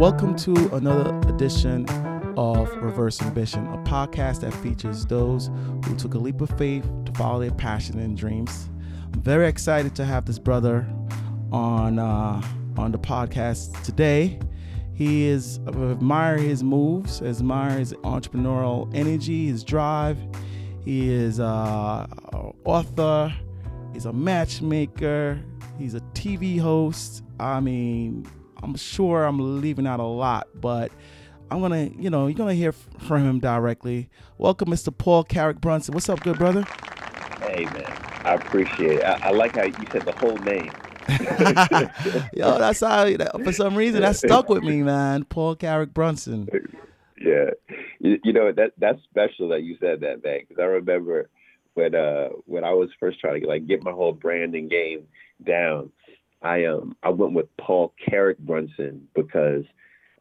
Welcome to another edition of Reverse Ambition, a podcast that features those who took a leap of faith to follow their passion and dreams. I'm very excited to have this brother on uh, on the podcast today. He is I admire his moves, admire his entrepreneurial energy, his drive. He is uh, an author. He's a matchmaker. He's a TV host. I mean, I'm sure I'm leaving out a lot, but I'm gonna, you know, you're gonna hear from him directly. Welcome, Mr. Paul Carrick Brunson. What's up, good brother? Hey man, I appreciate it. I, I like how you said the whole name. Yo, that's how. For some reason, that stuck with me, man. Paul Carrick Brunson. Yeah, you, you know that that's special that you said that, man. Because I remember when uh when I was first trying to like get my whole branding game down, I um I went with Paul Carrick Brunson because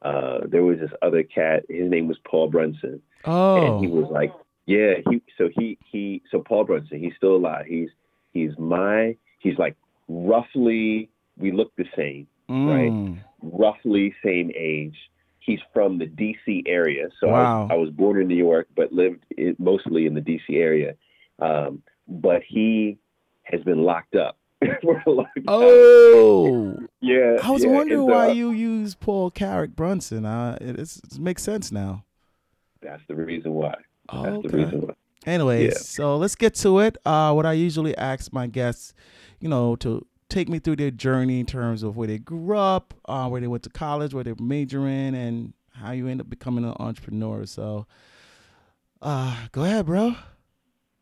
uh there was this other cat. His name was Paul Brunson, Oh, and he was like, yeah, he so he he so Paul Brunson. He's still alive. He's he's my he's like roughly we look the same mm, roughly same age. He's from the D.C. area, so I, was, I was born in New York, but lived in, mostly in the D.C. area. Um, but he has been locked up for a long time. Oh, yeah. I was yeah, wondering why uh, you use Paul Carrick Brunson. Uh, it, it's, it makes sense now. That's the reason why. Oh, That's the reason why. Anyways, Yeah. so let's get to it. Uh, what I usually ask my guests, you know, to take me through their journey in terms of where they grew up, uh, where they went to college, where they major in, and how you end up becoming an entrepreneur. So, uh, go ahead, bro.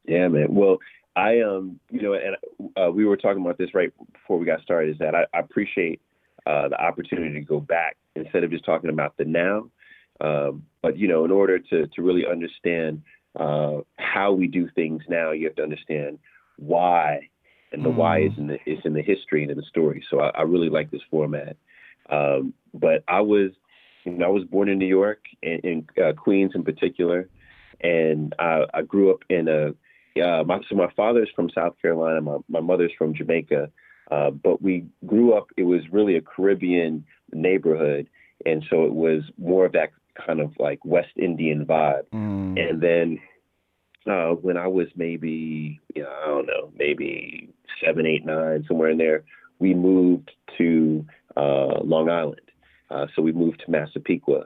Yeah, man. Well, I um, you know, and uh, we were talking about this right before we got started. Is that I, I appreciate uh, the opportunity to go back instead of just talking about the now. Um, but you know, in order to to really understand uh, how we do things now, you have to understand why, and the why is in the is in the history and in the story. So I, I really like this format. Um, but I was, you know, I was born in New York, in, in uh, Queens in particular, and I, I grew up in a uh, my, so my father's from South Carolina, my, my mother's from Jamaica, uh, but we grew up. It was really a Caribbean neighborhood, and so it was more of that kind of like West Indian vibe. Mm. And then uh, when I was maybe, you know, I don't know, maybe seven, eight, nine, somewhere in there, we moved to uh, Long Island. Uh, so we moved to Massapequa,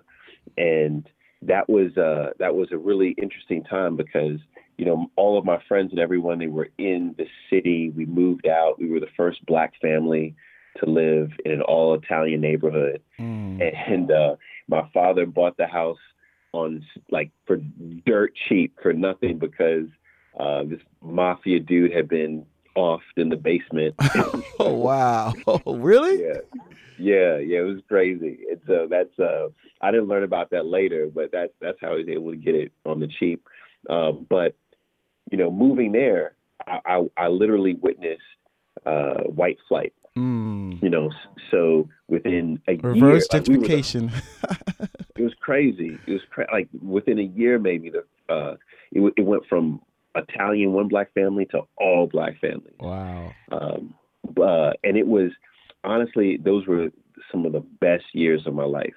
and that was uh, that was a really interesting time because you know all of my friends and everyone they were in the city. We moved out. We were the first black family to live in an all Italian neighborhood Mm. and uh, my father bought the house on like for dirt cheap for nothing because uh, this mafia dude had been offed in the basement. oh wow! really? yeah, yeah, yeah. It was crazy. And so that's uh, I didn't learn about that later, but that's that's how he was able to get it on the cheap. Um, but you know, moving there, I, I, I literally witnessed uh, white flight. Mm. You know, so within a Reverse year, like, we the it was crazy. It was cra- like within a year, maybe the uh, it, w- it went from Italian one black family to all black families. wow. Um, uh, and it was honestly those were some of the best years of my life.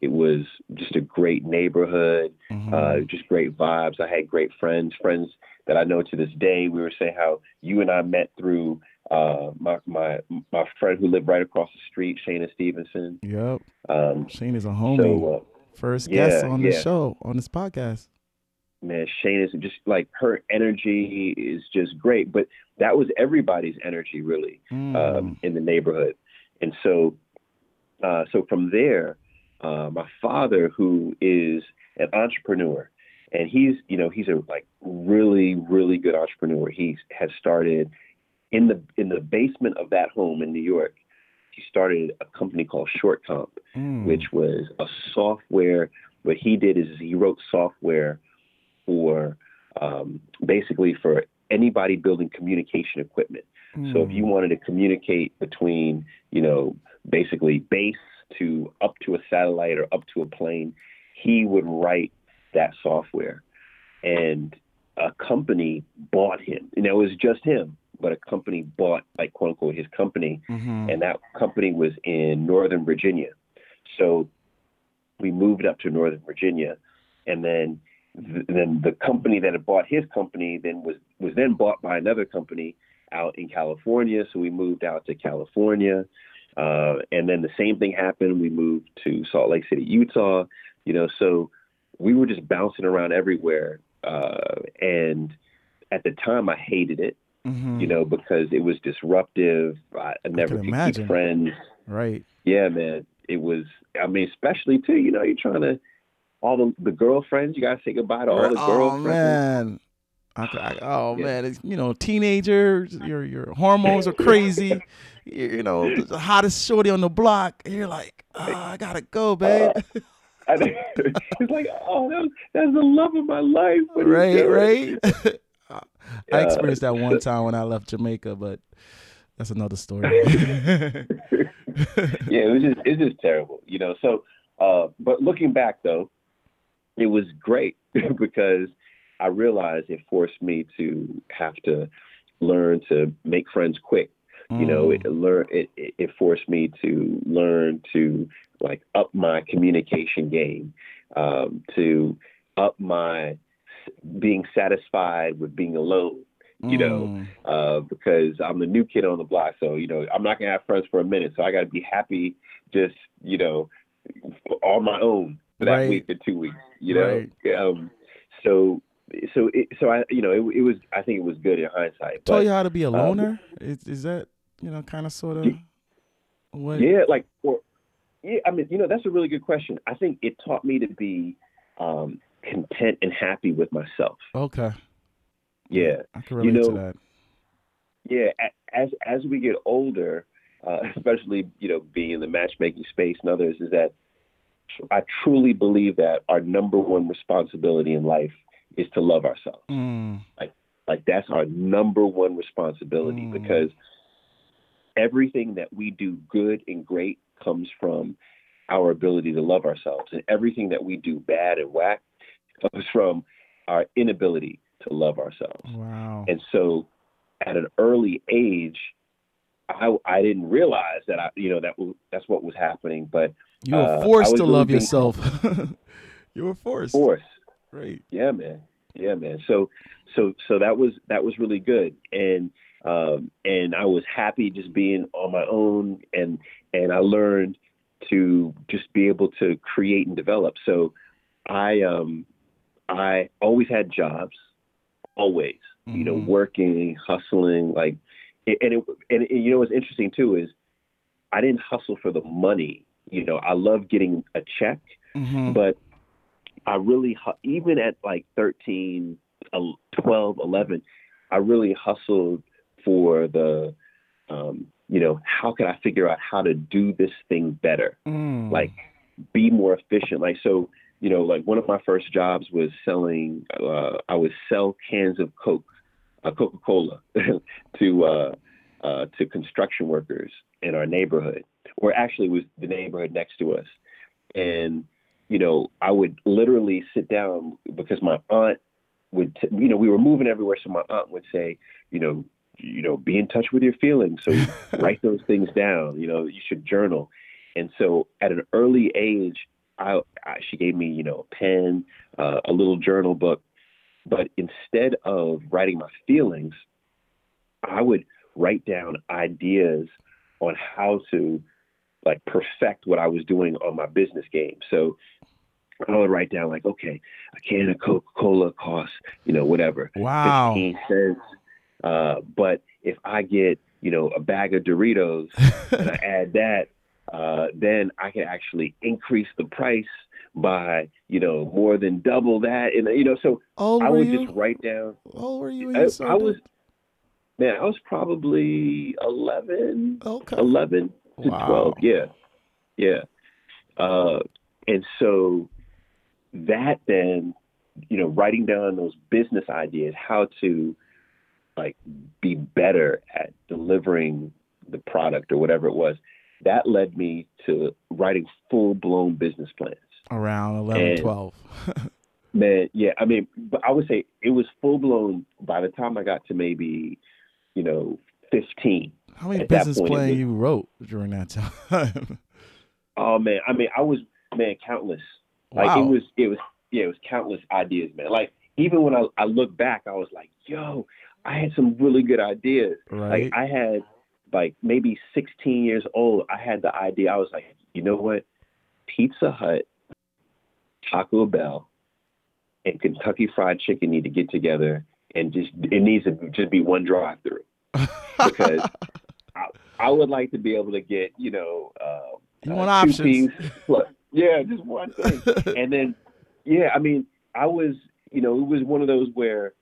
It was just a great neighborhood, Mhm. uh, just great vibes. I had great friends, friends that I know to this day. We were saying how you and I met through uh, my my my friend who lived right across the street, Shayna Stevenson. Yep. Um, Shane is a homie. so. Uh, First yeah, guest on the show on this podcast. man, Shane is just like her energy is just great. But that was everybody's energy really Mm. um, in the neighborhood, and so uh, so from there, uh, my father, who is an entrepreneur, and he's you know he's a like really really good entrepreneur. He has started in the in the basement of that home in New York. He started a company called Short Comp Mm. which was a software. What he did is he wrote software for um, basically for anybody building communication equipment. So if Mm. you wanted to communicate between, you know, basically base to up to a satellite or up to a plane, he would write that software. And a company bought him. And it was just him, but a company bought, like quote unquote, his company Mhm. and that company was in Northern Virginia. So we moved up to Northern Virginia, and then th- then the company that had bought his company then was was then bought by another company out in California. So we moved out to California, uh, and then the same thing happened. We moved to Salt Lake City, Utah. You know, so we were just bouncing around everywhere, uh, and at the time I hated it. Mhm. You know, because it was disruptive. I, I never can could imagine. keep friends Right. yeah, man. It was. I mean, especially too. You know, you're trying to all the the girlfriends. You gotta say goodbye to all the oh girlfriends. man. I, I, oh Yeah. man, it's, you know, teenagers, your your hormones are crazy. you, know, the hottest shorty on the block. And you're like, oh, I gotta go, babe. I think- it's like, oh, that was, that's the love of my life. Right, right. I experienced that one time when I left Jamaica, but that's another story. yeah, it was just it's just terrible, you know. So, uh, but looking back though, it was great because I realized it forced me to have to learn to make friends quick. You know, Mm. it learn it, it it forced me to learn to like up my communication game, um, to up my being satisfied with being alone. You know, Mm. uh, because I'm the new kid on the block. So, you know, I'm not going to have friends for a minute. So I got to be happy just, you know, on my own for that Right. week or two weeks, you know? Right. Um, so, so, it, so I, you know, it, it was, I think it was good in hindsight. Taught But you how to be a um, loner. is is that you know kind of sort of what? yeah, like, or, yeah, I mean, you know, that's a really good question. I think it taught me to be um, content and happy with myself. Okay. Yeah. I can You relate to know, that. yeah as as we get older uh, especially you know being in the matchmaking space and others is that i truly believe that our number one responsibility in life is to love ourselves Mm. like that's our number one responsibility Mm. because everything that we do good and great comes from our ability to love ourselves and everything that we do bad and whack comes from our inability to love ourselves Wow. and so at an early age, I, I didn't realize that I, you know, that was, that's what was happening, but You were uh, forced was to love yourself. you were forced. force. Right. Yeah, man. Yeah, man. So, so, so that was, that was really good. And, um, and I was happy just being on my own and, and I learned to just be able to create and develop. So I, um, I always had jobs, always. you know, Mhm. working, hustling, like, and it, and it, you know, what's interesting too is I didn't hustle for the money. You know, I love getting a check, Mhm. but I really, even at like 13, 12, 11, I really hustled for the, um, you know, how can I figure out how to do this thing better? Mm. Like, be more efficient. Like, so, you know, like one of my first jobs was selling, uh, I would sell cans of Coke, uh, Coca Cola to, uh, uh, to construction workers in our neighborhood, or actually was the neighborhood next to us. And, you know, I would literally sit down because my aunt would, t- you know, we were moving everywhere. So my aunt would say, you know, you know, be in touch with your feelings. So write those things down. You know, you should journal. And so at an early age, I, I she gave me, you know, a pen, uh, a little journal book. But instead of writing my feelings, I would write down ideas on how to like perfect what I was doing on my business game. So I would write down like, okay, a can of Coca-Cola costs, you know, whatever, Wow. 15 cents. Uh, but if I get, you know, a bag of Doritos and I add that, uh, then I can actually increase the price by, you know, more than double that. And, you know, so I would you? just write down, How were you I- I was- man, I was probably 11, okay. 11 to Wow. 12. Yeah. Yeah. Uh, and so that then, you know, writing down those business ideas, how to like be better at delivering the product or whatever it was, that led me to writing full blown business plans. Around 11, And- 12. Man, yeah, I mean, but I would say it was full blown by the time I got to maybe, you know, 15. How many at business plans you wrote during that time? Oh man, I mean, I was man, countless. Like Wow. it was, it was, yeah, it was countless ideas, man. Like even when I, I look back, I was like, yo, I had some really good ideas. right. Like I had, like maybe 16 years old, I had the idea. I was like, you know what? Pizza Hut, Taco Bell, and Kentucky Fried Chicken need to get together and just it needs to just be one drive-through. because I would like to be able to get, you know, uh, you uh, want two options. plus- yeah, just one thing. and then, yeah, I mean, I was, you know, it was one of those where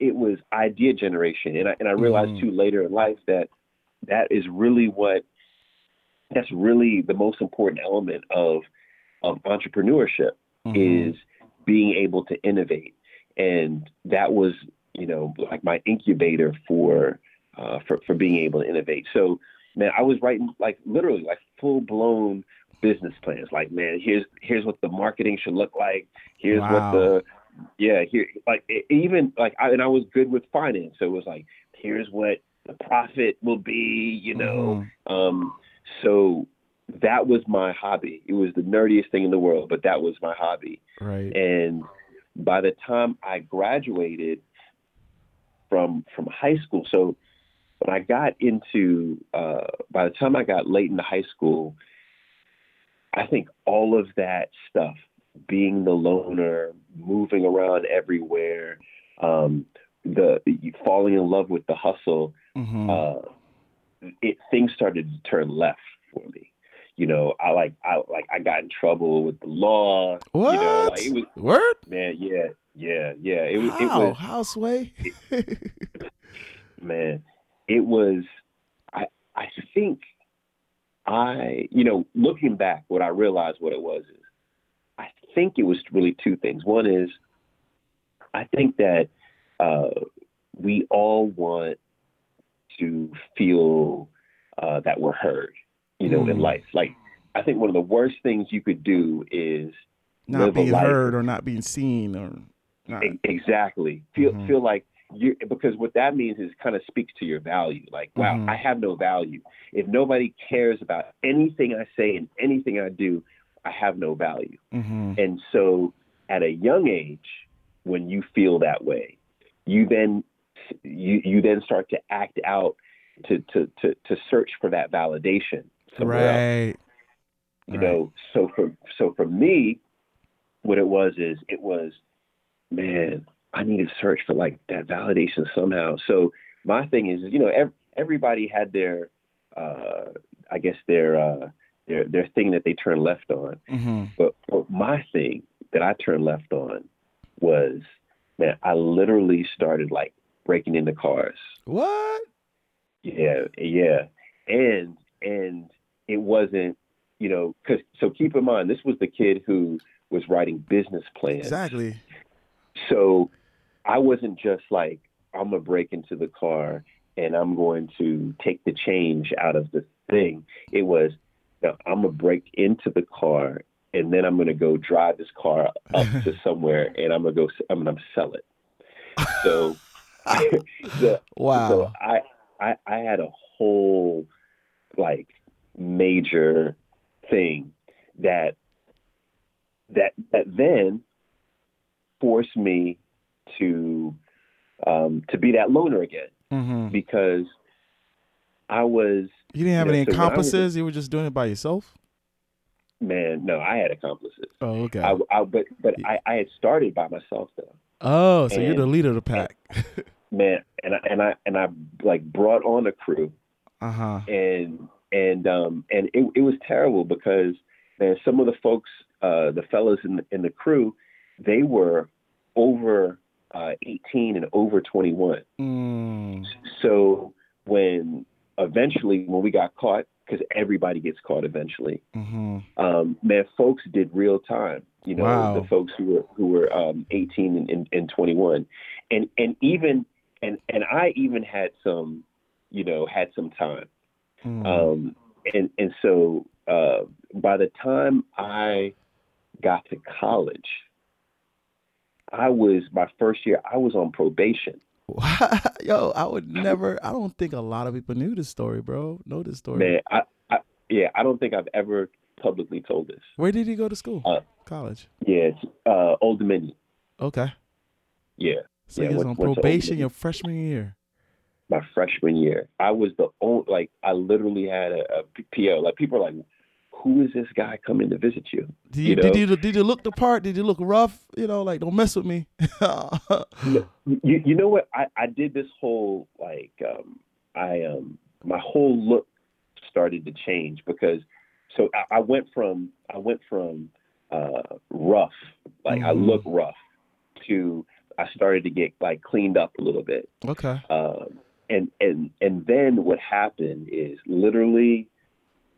it was idea generation, and I and I realized Mhm. too later in life that that is really what that's really the most important element of of entrepreneurship Mhm. is being able to innovate, and that was you know like my incubator for uh, for for being able to innovate. So man, I was writing like literally like full blown business plans. Like man, here's here's what the marketing should look like. Here's Wow. what the yeah here like even like I, and I was good with finance, so it was like here's what the profit will be. You know, Mhm. um, so that was my hobby. It was the nerdiest thing in the world, but that was my hobby. right. And by the time I graduated from from high school, so when I got into uh, by the time I got late into high school, I think all of that stuff, being the loner, moving around everywhere, um, the falling in love with the hustle, Mhm. uh, it things started to turn left for me. You know, I like I like I got in trouble with the law. what? You know, like it was Word? man, yeah, yeah, yeah. It was How? it was How sway? man, it was I I think I you know, looking back what I realized what it was is think it was really two things. One is I think that uh, we all want to feel uh, that we're heard, you know, in Mm. life. Like I think one of the worst things you could do is not being heard or not being seen or not. Exactly. Feel Mhm. feel like you because what that means is kind of speaks to your value. Like, wow, Mhm. I have no value. If nobody cares about anything I say and anything I do, I have no value. hmm And so at a young age, when you feel that way, you then you you then start to act out to to to, to search for that validation somewhere else Right. you Right. know so for so for me what it was is it was man i need to search for like that validation somehow so my thing is you know ev- everybody had their uh i guess their uh their their thing that they turn left on hmm but, but my thing that i turned left on was man i literally started like breaking into cars What? yeah, yeah, and and it wasn't, you know, because so keep in mind this was the kid who was writing business plans. Exactly. So I wasn't just like I'm gonna break into the car and I'm going to take the change out of the thing. It was, no, I'm gonna break into the car and then I'm gonna go drive this car up to somewhere and I'm gonna go. I'm gonna sell it. So. the, Wow. so I, I I had a whole like major thing that that that then forced me to um, to be that loner again hmm because I was You didn't have Yeah, any so when was- accomplices. You were just doing it by yourself. man no I had accomplices Oh, okay. I, I but but I, I had started by myself though oh, so you're the leader of the pack. man and I and I and I like brought on a crew uh huh. and and um and it, it was terrible because man some of the folks uh the fellas in the, in the crew they were over uh 18 and over 21 Mm. so when eventually when we got caught because everybody gets caught eventually hmm um man folks did real time you know Wow. the folks who were who were um 18 and, and, and 21 and and even and and I even had some you know had some time Mm. um, and and so uh, by the time I got to college, I was my first year. I was on probation. Yo, I would never. I don't think a lot of people knew this story, bro. Know this story. Man, I, I yeah, I don't think I've ever publicly told this. Where did he go to school? Uh, College. Yeah, uh, Old Dominion. Okay. Yeah, So Yeah, he was went- on went probation your freshman year. my freshman year. I was the only like I literally had a, a PO. Like people are like, "Who is this guy coming to visit you?" Did You you, did you did you look the part? Did you look rough? You know, like don't mess with me. You, you know what? I, I did this whole like um, I um my whole look started to change because so I, I went from I went from uh, rough like I Mhm. look rough to I started to get like cleaned up a little bit. okay. Um, and and and then what happened is literally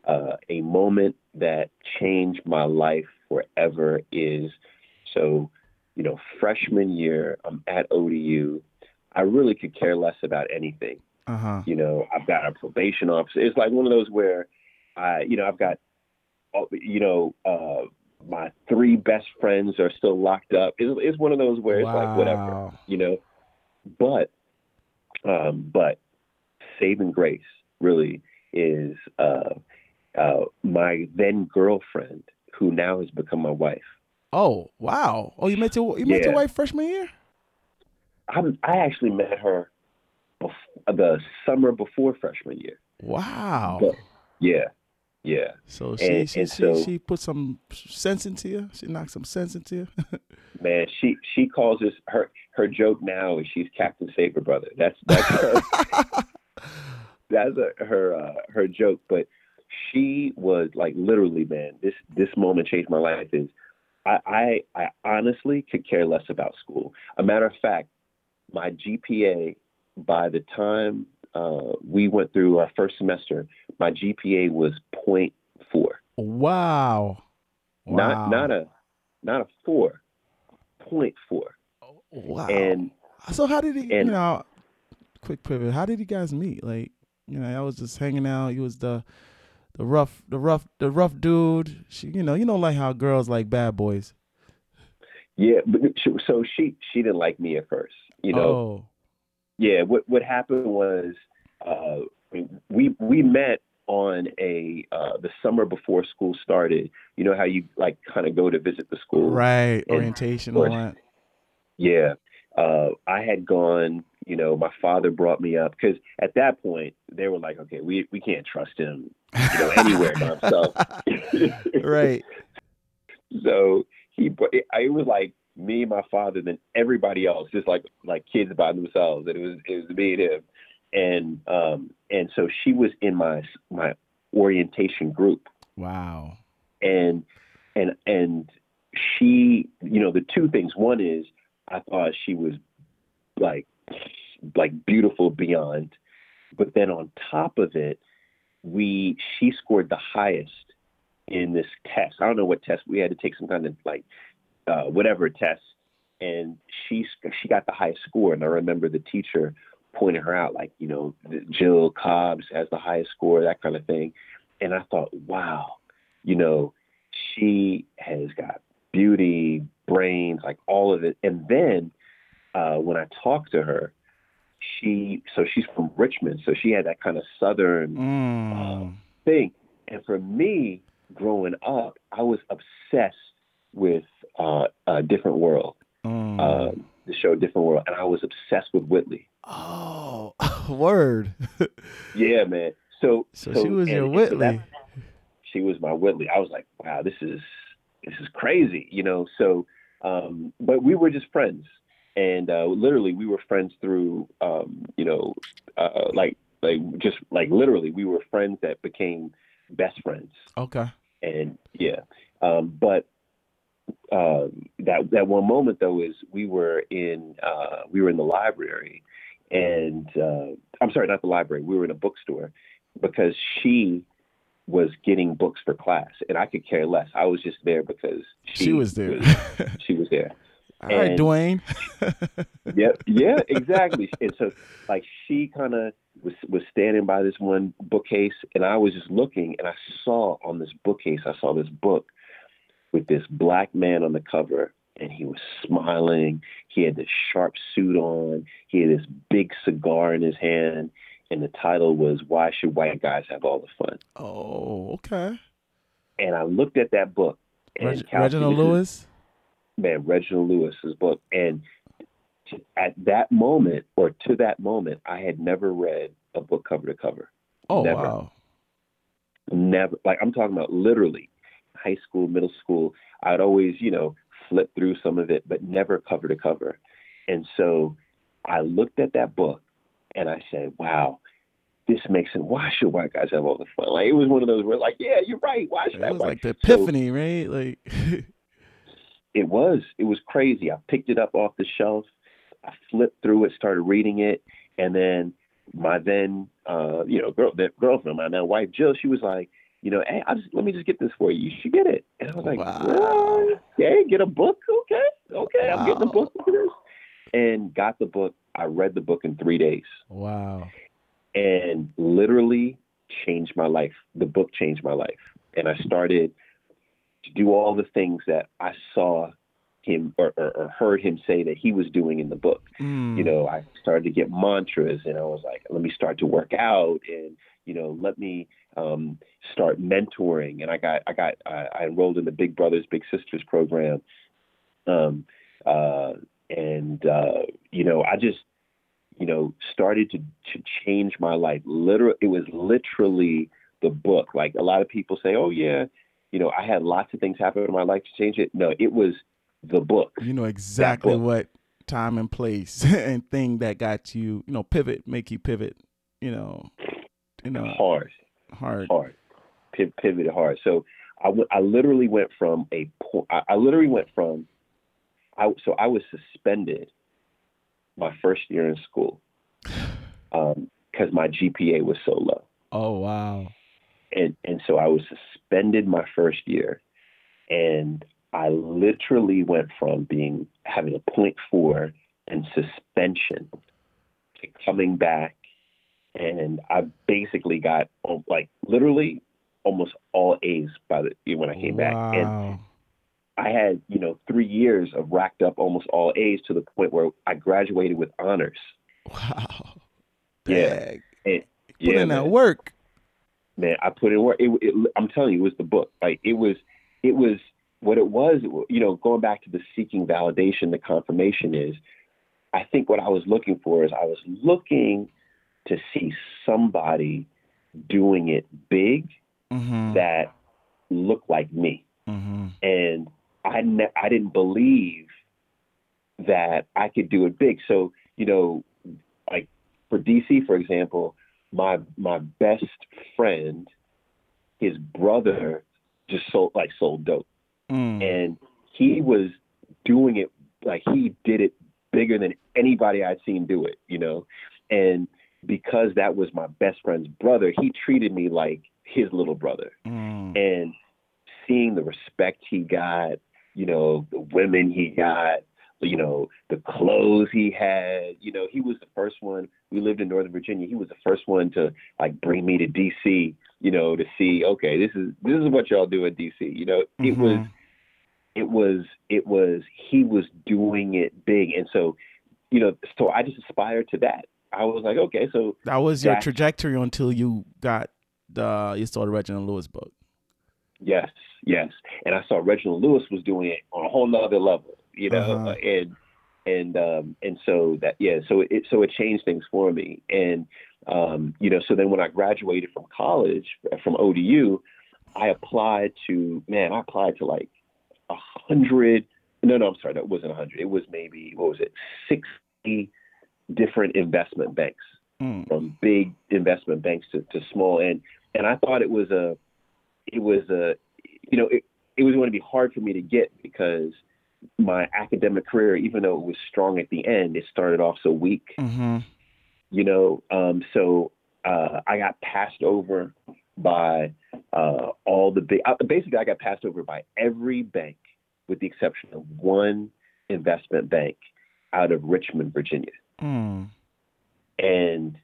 uh, a moment that changed my life forever. Is so you know freshman year I'm at ODU. I really could care less about anything. Uh huh. You know I've got a probation officer. It's like one of those where I you know I've got uh, you know. Uh, my three best friends are still locked up. It's, it's one of those where it's like whatever you know. But um, but saving grace really is uh, uh, my then girlfriend, who now has become my wife. Oh wow. Oh, you met your you met your wife freshman year. I, I actually met her bef- the summer before freshman year. Wow. But yeah, yeah, so she and- she and she, so- she put some sense into you. She knocked some sense into you. man. She she calls us her her joke now is she's Captain Saber brother. That's that's her, that's a, her uh, her joke. But she was like literally, man. This this moment changed my life. Is I I, I honestly could care less about school. A matter of fact, my GPA by the time uh, we went through our first semester, my GPA was 0.4. wow. Wow. Not not a not a four. 0.4. wow. And so how did he? and- you know, quick pivot. How did you guys meet? Like, you know, I was just hanging out. You was the the rough, the rough, the rough dude. She, you know, you know, like how girls like bad boys. Yeah, but she- so she she didn't like me at first. You know, Oh. yeah. What what happened was uh, we we met on a uh, the summer before school started. You know how you like kind of go to visit the school, Right. And- Orientation, all that. Yeah. Uh, I had gone. You know, my father brought me up because at that point they were like, okay, we we can't trust him. You know, anywhere by himself. right. So he, it was like me, my father, then everybody else, just like like kids by themselves, and it was it was me and him, and um and so she was in my my orientation group, Wow. and and and she, you know, the two things. One is I thought she was like like beautiful beyond, but then on top of it, we she scored the highest in this test. I don't know what test we had to take some kind of like uh, whatever test, and she she got the highest score. And I remember the teacher pointing her out, like you know, Jill Cobbs has the highest score, that kind of thing. And I thought, wow, you know, she has got beauty, brains, like all of it. And then uh, when I talked to her, she so she's from Richmond, so she had that kind of southern Mm. thing. And for me, growing up, I was obsessed with uh, a different world, Mm. um, the show Different World, and I was obsessed with Whitley. oh, word. Yeah, man. So, so, she was your so Whitley. that- she was my Whitley. I was like, wow, this is this is crazy, you know. So, um, but we were just friends, and uh, literally we were friends through, um, you know, uh, like like just like literally we were friends that became best friends. okay. and yeah um but um that that one moment though is we were in uh we were in the library and uh i'm sorry not the library we were in a bookstore because she was getting books for class and i could care less i was just there because she, She was there. she was there All right, And- Dwayne. yeah, yeah, exactly. And so, like, she kind of was was standing by this one bookcase, and I was just looking, and I saw on this bookcase, I saw this book with this black man on the cover, and he was smiling. He had this sharp suit on. He had this big cigar in his hand, and the title was "Why Should White Guys Have All the Fun?" Oh, okay. and I looked at that book. And Reg- Reginald Lewis. Man, Reginald Lewis's book. And t- at that moment, or to that moment, I had never read a book cover to cover. Oh Never. wow. Never, like I'm talking about literally high school, middle school. I'd always, you know, flip through some of it, but never cover to cover. And so I looked at that book and I said, wow, this makes sense. Why should white guys have all the fun? Like, it was one of those where, like, yeah, you're right. Why should It was like the So- epiphany, right? Like It was. It was crazy. I picked it up off the shelf. I flipped through it, started reading it, and then my then, uh, you know, girl, that girlfriend, my now wife Jill, she was like, you know, hey, I just let me just get this for you. You should get it. And I was like, Wow. "What? okay, get a book, okay, okay, I'm getting a book for this, and got the book. I read the book in three days, wow. and literally changed my life. The book changed my life, and I started to do all the things that I saw him or, or, or heard him say that he was doing in the book. Mm. You know, I started to get mantras, and I was like, let me start to work out, and you know, let me um, start mentoring. And I got, I got, I, I enrolled in the Big Brothers Big Sisters program, um, uh, and uh, you know, I just, you know, started to to change my life. Literally, it was literally the book. Like a lot of people say, oh yeah, you know, I had lots of things happen in my life to change it. No, it was the book. you know exactly what time and place and thing that got you, you know, pivot, make you pivot, you know, you know, Hard. hard. hard, Piv- pivoted hard. So I went- I literally went from a po- I, I literally went from I so I was suspended my first year in school um, because my GPA was so low, Oh wow. And and so I was suspended my first year, and I literally went from being having a point four and suspension to coming back, and I basically got um, like literally almost all A's by the when I came back, and I had you know three years of racked up almost all A's to the point where I graduated with honors. Wow. Yeah. Dang. And, Put in that work. Man, I put in work. It, it, I'm telling you, it was the book. Like it was, it was what it was. You know, going back to the seeking validation, the confirmation is. I think what I was looking for is I was looking to see somebody doing it big Mm-hmm. that looked like me, mm-hmm. and I ne- I didn't believe that I could do it big. So you know, like for DC, for example, my my best friend, his brother, just sold like sold dope, Mm. and he was doing it like he did it bigger than anybody I'd seen do it, you know, and because that was my best friend's brother, he treated me like his little brother Mm. and seeing the respect he got, you know, the women he got, you know, the clothes he had, you know, he was the first one. We lived in Northern Virginia. He was the first one to like bring me to DC, you know, to see, okay, this is this is what y'all do in DC. You know, it mm-hmm. was it was it was he was doing it big. And so, you know, so I just aspired to that. I was like, okay, so That was your trajectory until you got the you saw the Reginald Lewis book. Yes, yes. And I saw Reginald Lewis was doing it on a whole nother level, you know, Uh-huh. and and um and so that yeah, so it so it changed things for me. And um, you know, so then when I graduated from college from ODU, I applied to man, I applied to like a hundred no, no, I'm sorry, that wasn't a hundred. It was maybe what was it, sixty different investment banks Mm. from big investment banks to, to small and and I thought it was a it was a you know it, it was going to be hard for me to get because my academic career even though it was strong at the end it started off so weak Mm-hmm. you know um, so uh, I got passed over by uh, all the big uh, basically I got passed over by every bank with the exception of one investment bank out of Richmond Virginia Mm. and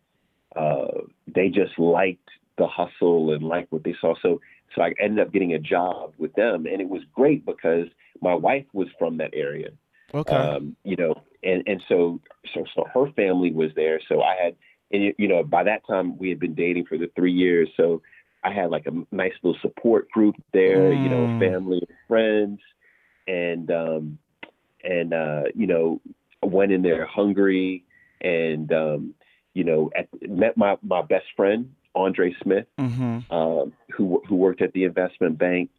uh, they just liked the hustle and liked what they saw. So, so I ended up getting a job with them, and it was great because my wife was from that area, Okay. um, you know, and and so so so her family was there. So I had, and you- know, by that time we had been dating for the three years. So I had like a nice little support group there, you know, Mm. family and friends, and um, and uh, you know, went in there hungry, and um, you know, at, met my my best friend Andre Smith, Mm-hmm. um, who who worked at the investment bank,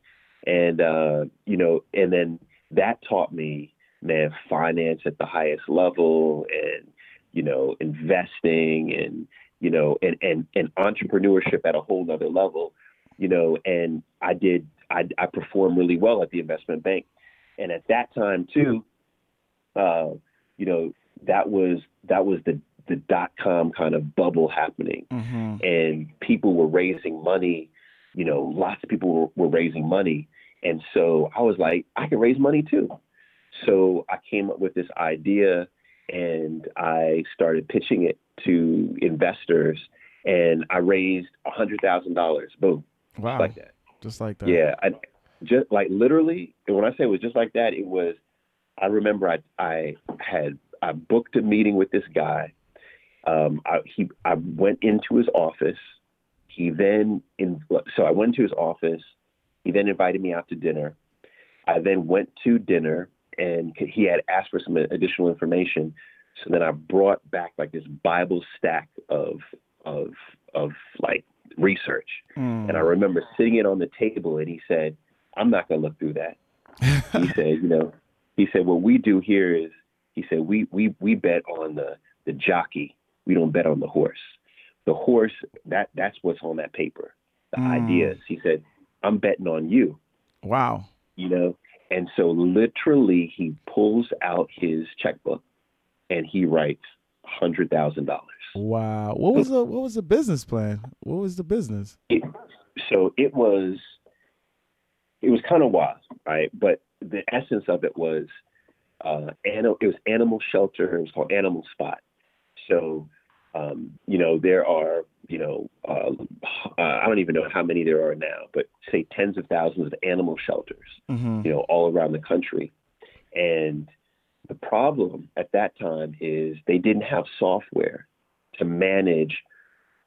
and uh, you know, and then that taught me, man, finance at the highest level, and you know, investing, and you know, and and and entrepreneurship at a whole nother level, you know, and I did, I I performed really well at the investment bank, and at that time too, uh, you know, that was that was the the dot com kind of bubble happening Mm-hmm. and people were raising money. You know, lots of people were, were raising money, and so I was like, I can raise money too. So I came up with this idea, and I started pitching it to investors, and I raised a hundred thousand dollars. Boom, Wow. like that. Just like that. Yeah, I just like literally. And when I say it was just like that, it was. I remember I I had I booked a meeting with this guy. Um, I, he I went into his office. He then in so I went to his office. He then invited me out to dinner. I then went to dinner, and he had asked for some additional information. So then I brought back like this Bible stack of of of like research. Mm. And I remember sitting it on the table, and he said, "I'm not going to look through that." He said, "You know," he said, "What we do here is," he said, "we we we bet on the the jockey. We don't bet on the horse. The horse that that's what's on that paper. The Mm. ideas." He said, "I'm betting on you." wow. You know, and so literally he pulls out his checkbook, and he writes hundred thousand dollars. Wow. What was the what was the business plan? What was the business? it, so it was it was kind of wild, right? But the essence of it was uh, animal. It was animal shelter. It was called Animal Spot. So um, you know there are you know uh, uh, I don't even know how many there are now, but say tens of thousands of animal shelters Mm-hmm. you know, all around the country. And the problem at that time is they didn't have software to manage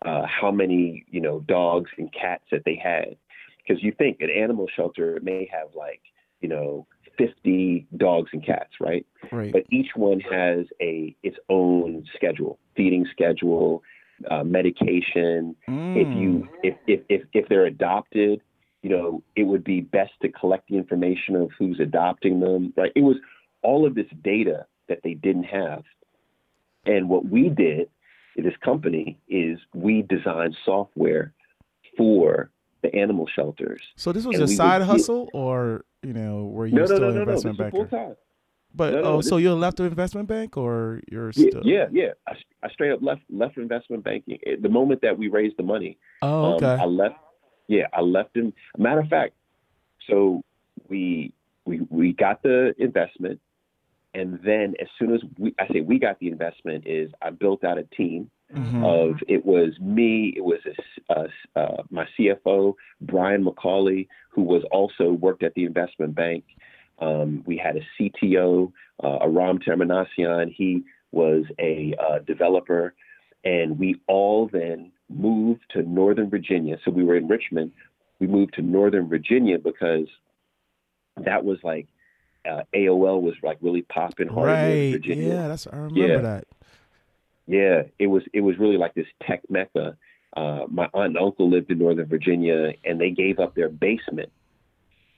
uh, how many, you know, dogs and cats that they had. Because you think an animal shelter may have like, you know, 50 dogs and cats, right? Right. But each one has a its own schedule, feeding schedule, uh, medication, if you Mm. if, if if if they're adopted you know it would be best to collect the information of who's adopting them right it was all of this data that they didn't have and what we did this company is we designed software for the animal shelters So this was and a would side hustle, or you know, were you no no still no an no no this investment is full banker? time But No, no, oh, this- so you left the investment bank, or you're yeah, still? yeah yeah I, I straight up left left investment banking It- the moment that we raised the money Oh, okay. Um, I left. Yeah, I left him. Matter of fact, so we we we got the investment, and then as soon as we, I say we got the investment, is I built out a team Mhm. of it was me, it was a s- uh, my CFO Brian McCauley, who was also worked at the investment bank. Um, we had a CTO, uh, Aram Terminasian. He was a uh, developer, and we all then moved to Northern Virginia. So we were in Richmond. We moved to Northern Virginia because that was like uh, AOL was like really popping hard in Virginia. Yeah, that's I remember Yeah. that. Yeah, it was it was really like this tech mecca. Uh, my aunt and uncle lived in Northern Virginia, and they gave up their basement,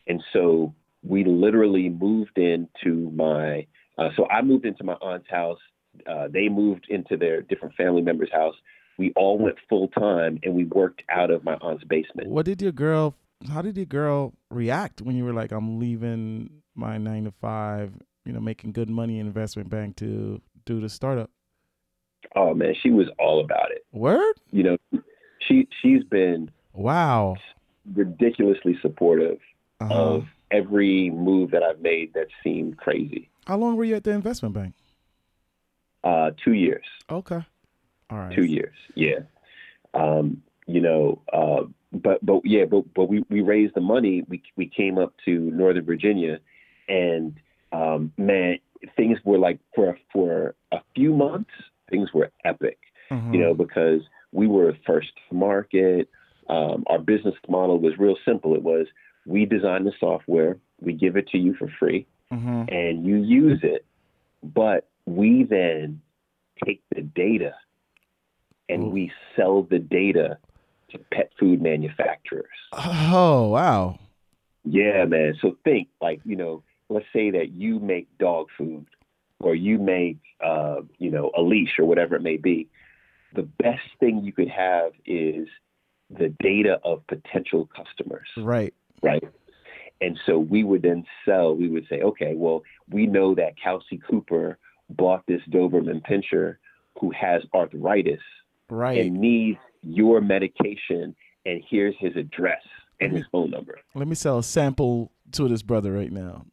and so we literally moved into my. Uh, so I moved into my aunt's house. Uh, they moved into their different family members' house. We all went full time, and we worked out of my aunt's basement. What did your girl? How did your girl react when you were like, "I'm leaving my nine to five, you know, making good money in investment bank to do the startup"? Oh man, she was all about it. Word? You know, she she's been Wow. ridiculously supportive Uh-huh. of every move that I've made that seemed crazy. How long were you at the investment bank? Uh, two years, Okay. All right. two years, yeah. Um, you know, uh, but but yeah, but but we we raised the money. We we came up to Northern Virginia, and um, man, things were like for for a few months, things were epic. Mhm. You know, because we were first to market. um, our business model was real simple. It was we design the software, we give it to you for free, Mm-hmm. and you use it, but we then take the data and Ooh. we sell the data to pet food manufacturers. Oh wow. Yeah, man. So think like, you know, let's say that you make dog food or you make, uh, you know, a leash or whatever it may be. The best thing you could have is the data of potential customers, Right. right? And so we would then sell, we would say, okay, well, we know that Kelsey Cooper bought this Doberman Pinscher who has arthritis Right. and needs your medication, and here's his address and his phone number. Let me sell a sample to this brother right now.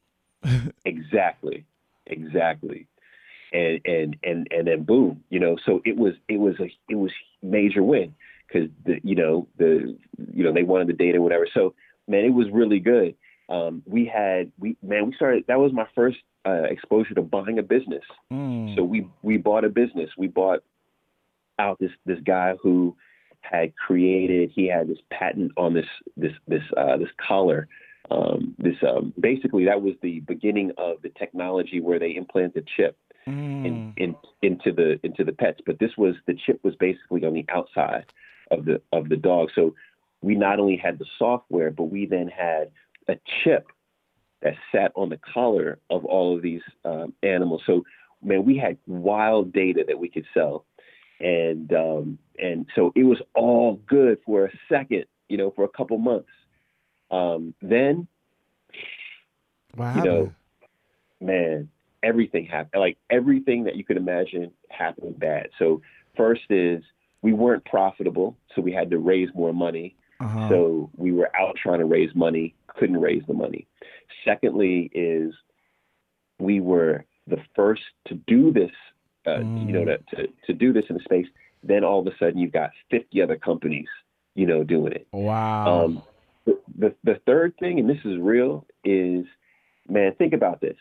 Exactly, exactly, and and and and then boom, you know. So it was it was a it was major win because the you know the you know they wanted the data whatever. So man, it was really good. Um, we had we man we started that was my first uh, exposure to buying a business. Mm. So we we bought a business. We bought out this this guy who had created. He had this patent on this this this uh, this collar. Um, this um, basically that was the beginning of the technology where they implanted chip in, Mm. in into the into the pets. But this was the chip was basically on the outside of the of the dog. So we not only had the software, but we then had a chip that sat on the collar of all of these um, animals. So man, we had wild data that we could sell, and um, and so it was all good for a second, you know, for a couple months. Um, then What you know, man, everything happened. Like everything that you could imagine happened bad. So first is we weren't profitable, so we had to raise more money. Uh-huh. So we were out trying to raise money, couldn't raise the money. Secondly, is we were the first to do this, uh, you know, to, to, to do this in the space. Then all of a sudden, you've got 50 other companies, you know, doing it. wow. Um, the, the the third thing, and this is real, is man, think about this.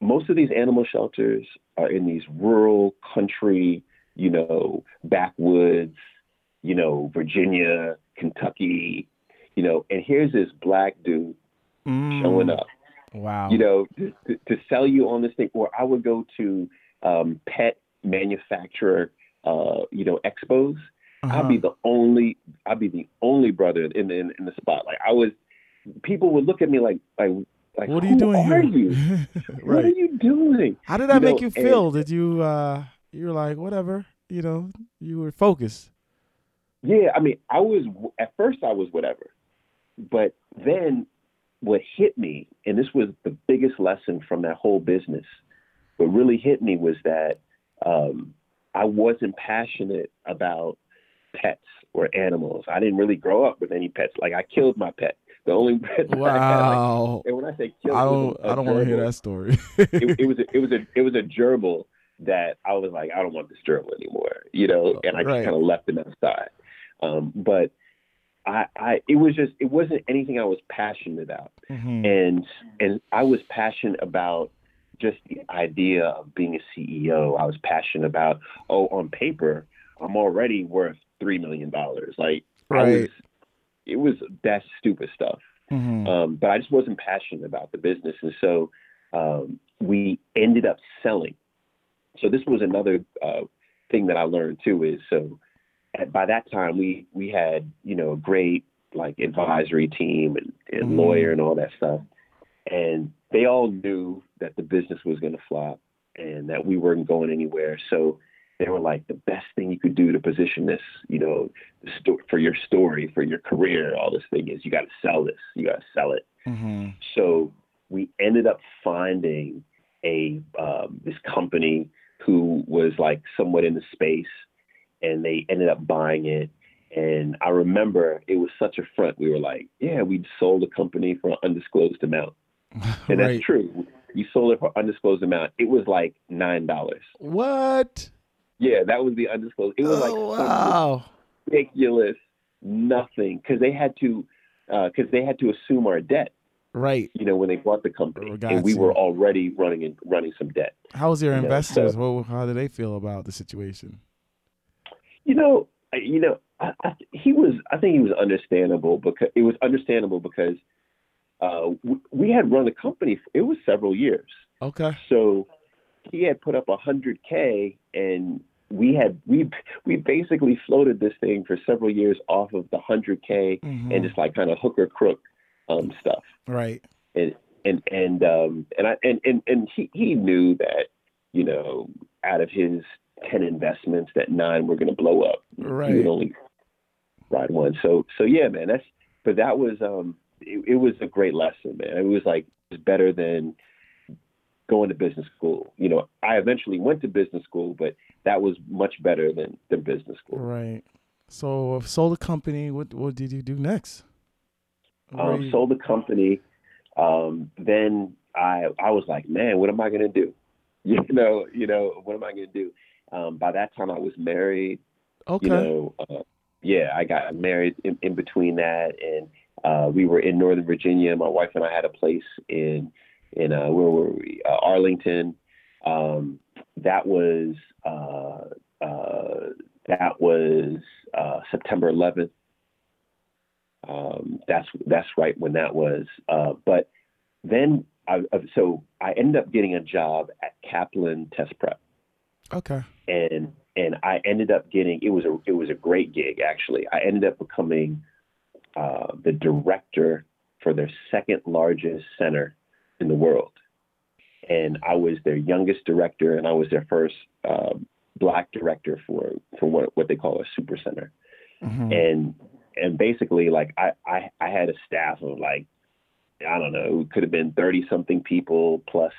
Most of these animal shelters are in these rural country, you know, backwoods, you know, Virginia, Kentucky, you know, and here's this black dude Mm. showing up, Wow. you know, to, to, to sell you on this thing. Or I would go to um, pet manufacturer, uh, you know, expos. Uh-huh. I'd be the only I'd be the only brother in the in, in the spot. Like I was people would look at me like like like what are you doing are here? you? What are you doing? How did that you make know, you and- feel? Did you uh you were like whatever, you know, you were focused. Yeah, I mean, I was at first I was whatever. But then what hit me, and this was the biggest lesson from that whole business, what really hit me was that um, I wasn't passionate about pets or animals. I didn't really grow up with any pets. Like I killed my pet. The only pet that I had, like, Wow. and when I say killed, I don't I don't want to hear that story. it, it was a, it was a it was a gerbil that I was like I don't want this gerbil anymore, you know, and I Right. just kind of left him outside. Um, but I, I it was just it wasn't anything I was passionate about, Mhm. and and I was passionate about just the idea of being a CEO. I was passionate about oh on paper I'm already worth three million dollars. Like I was, it was that stupid stuff. Mhm. Um, but I just wasn't passionate about the business, and so um, we ended up selling. So this was another uh, thing that I learned too. Is so at, by that time we we had you know a great like advisory team and, and Mhm. lawyer and all that stuff, and they all knew that the business was going to flop and that we weren't going anywhere. So they were like, the best thing you could do to position this, you know, for your story, for your career, all this thing is you got to sell this. You got to sell it. Mhm. So we ended up finding a um, this company who was like somewhat in the space, and they ended up buying it. And I remember it was such a front. We were like, "Yeah, we sold a company for an undisclosed amount," and right. that's true. You sold it for undisclosed amount. It was like nine dollars. What? Yeah, that was the undisclosed. It was like oh, wow. ridiculous nothing because they had to because they had to assume our debt. Right. you know, when they bought the company, Oh, got and we you. were already running and running some debt. How was your You know, investors? so- What, how did they feel about the situation? You know, I- you know, I, I, he was. I think he was understandable because it was understandable because uh, we, we had run the company. For, it was several years. Okay. So he had put up a hundred k, and we had we we basically floated this thing for several years off of the hundred k Mhm. and just like kind of hooker crook um, stuff. right. And and and um and I and and, and he he knew that you know out of his ten investments that nine were going to blow up. He Right. would only ride one. So so yeah, man. That's but that was um it, it was a great lesson, man. It was like it was better than going to business school. You know, I eventually went to business school, but that was much better than than business school. Right. So uh, sold the company. What what did you do next? Where Um, you- sold the company. Um, then I I was like, man, what am I gonna do? You know, you know, what am I gonna do? Um, by that time, I was married. okay. you know, uh, yeah, I got married in, in between that, and uh, we were in Northern Virginia. My wife and I had a place in in uh, where were we? Uh, Arlington. Um, that was uh, uh, that was uh, September 11th. Um, that's that's right when that was. Uh, but then, I, so I ended up getting a job at Kaplan Test Prep okay. and and I ended up getting it was a it was a great gig actually. I ended up becoming uh, the director for their second largest center in the world, and I was their youngest director, and I was their first uh, black director for for what what they call a super center, Mhm. and and basically like I I, I had a staff of like I don't know it could have been thirty something people plus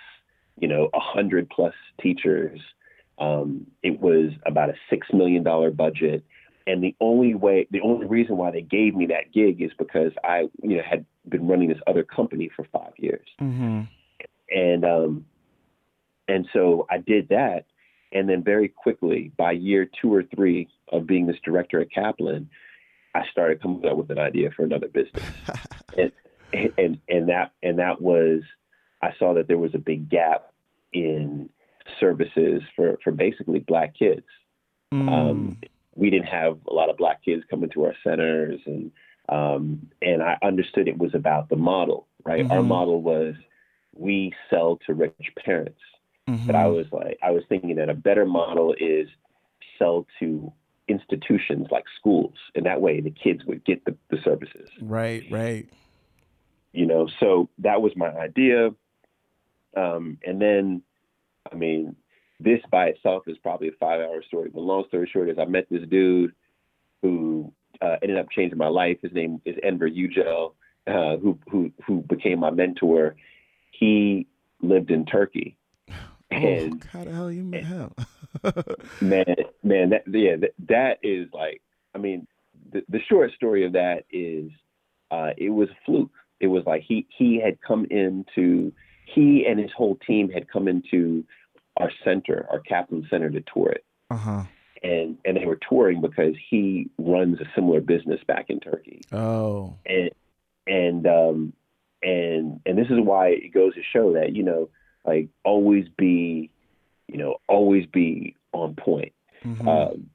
you know a hundred plus teachers. Um, it was about a six million dollar budget, and the only way, the only reason why they gave me that gig is because I, you know, had been running this other company for five years, Mhm. and um, and so I did that, and then very quickly, by year two or three of being this director at Kaplan, I started coming up with an idea for another business and and that and that was I saw that there was a big gap in services for for basically black kids. Mm. Um, we didn't have a lot of black kids coming to our centers, and um, and I understood it was about the model, right? Our Mhm. model was we sell to rich parents, but I was like I was thinking that a better model is sell to institutions like schools, and that way the kids would get the, the services right. Right. you know so that was my idea um, and then i mean this by itself is probably a five hour story but long story short is i met this dude who uh, ended up changing my life. His name is Enver Yücel uh, who, who, who became my mentor. He lived in turkey. Oh, and how the hell you met him? man man that yeah that, that is like i mean the, the short story of that is uh it was a fluke. It was like he he had come into he and his whole team had come into our center our kaplan center to tour it uh huh. and and they were touring because he runs a similar business back in turkey Oh. and and um and and this is why it goes to show that you know like always be you know always be on point Mhm. um,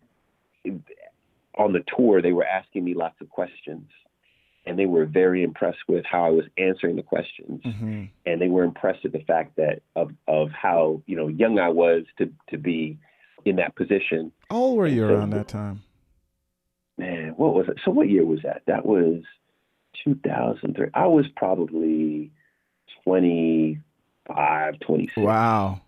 on the tour, they were asking me lots of questions, and they were very impressed with how I was answering the questions, Mhm. and they were impressed at the fact that of of how you know young I was to to be in that position. How old were you So- around that time? Man, what was it? So what year was that? That was 2003. I was probably 25, 26. Wow.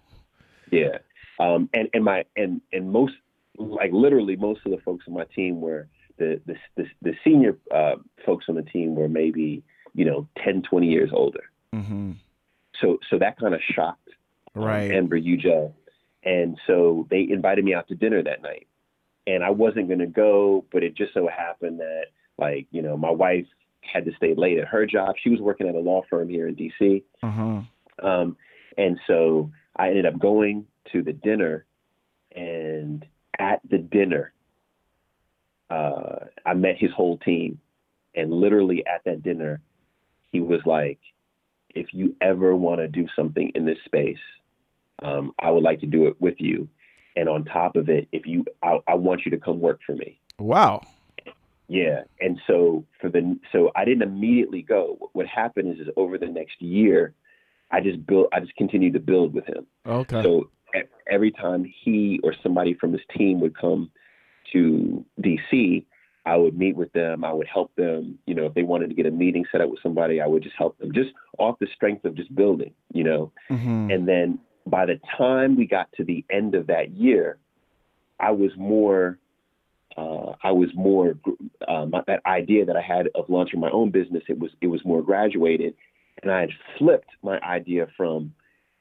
Yeah. Um, and, and my and and most like literally most of the folks on my team were the the the, the senior uh, folks on the team were maybe you know 10, 20 years older. hmm So so that kind of shocked um, Right. Enver Yücel, and so they invited me out to dinner that night, and I wasn't going to go, but it just so happened that like you know my wife had to stay late at her job. She was working at a law firm here in D.C. Uh huh. Um, and so I ended up going to the dinner, and at the dinner, uh, I met his whole team. And literally at that dinner, he was like, if you ever want to do something in this space, um, I would like to do it with you. And on top of it, if you, I, I want you to come work for me. Wow. Yeah, and so for the so I didn't immediately go. What happened is, is over the next year, I just built. I just continued to build with him. Okay. So every time he or somebody from his team would come to DC, I would meet with them. I would help them. You know, if they wanted to get a meeting set up with somebody, I would just help them, just off the strength of just building. You know, hmm and then by the time we got to the end of that year, I was more, uh, I was more, um, that idea that I had of launching my own business, it was, it was more graduated. And I had flipped my idea from,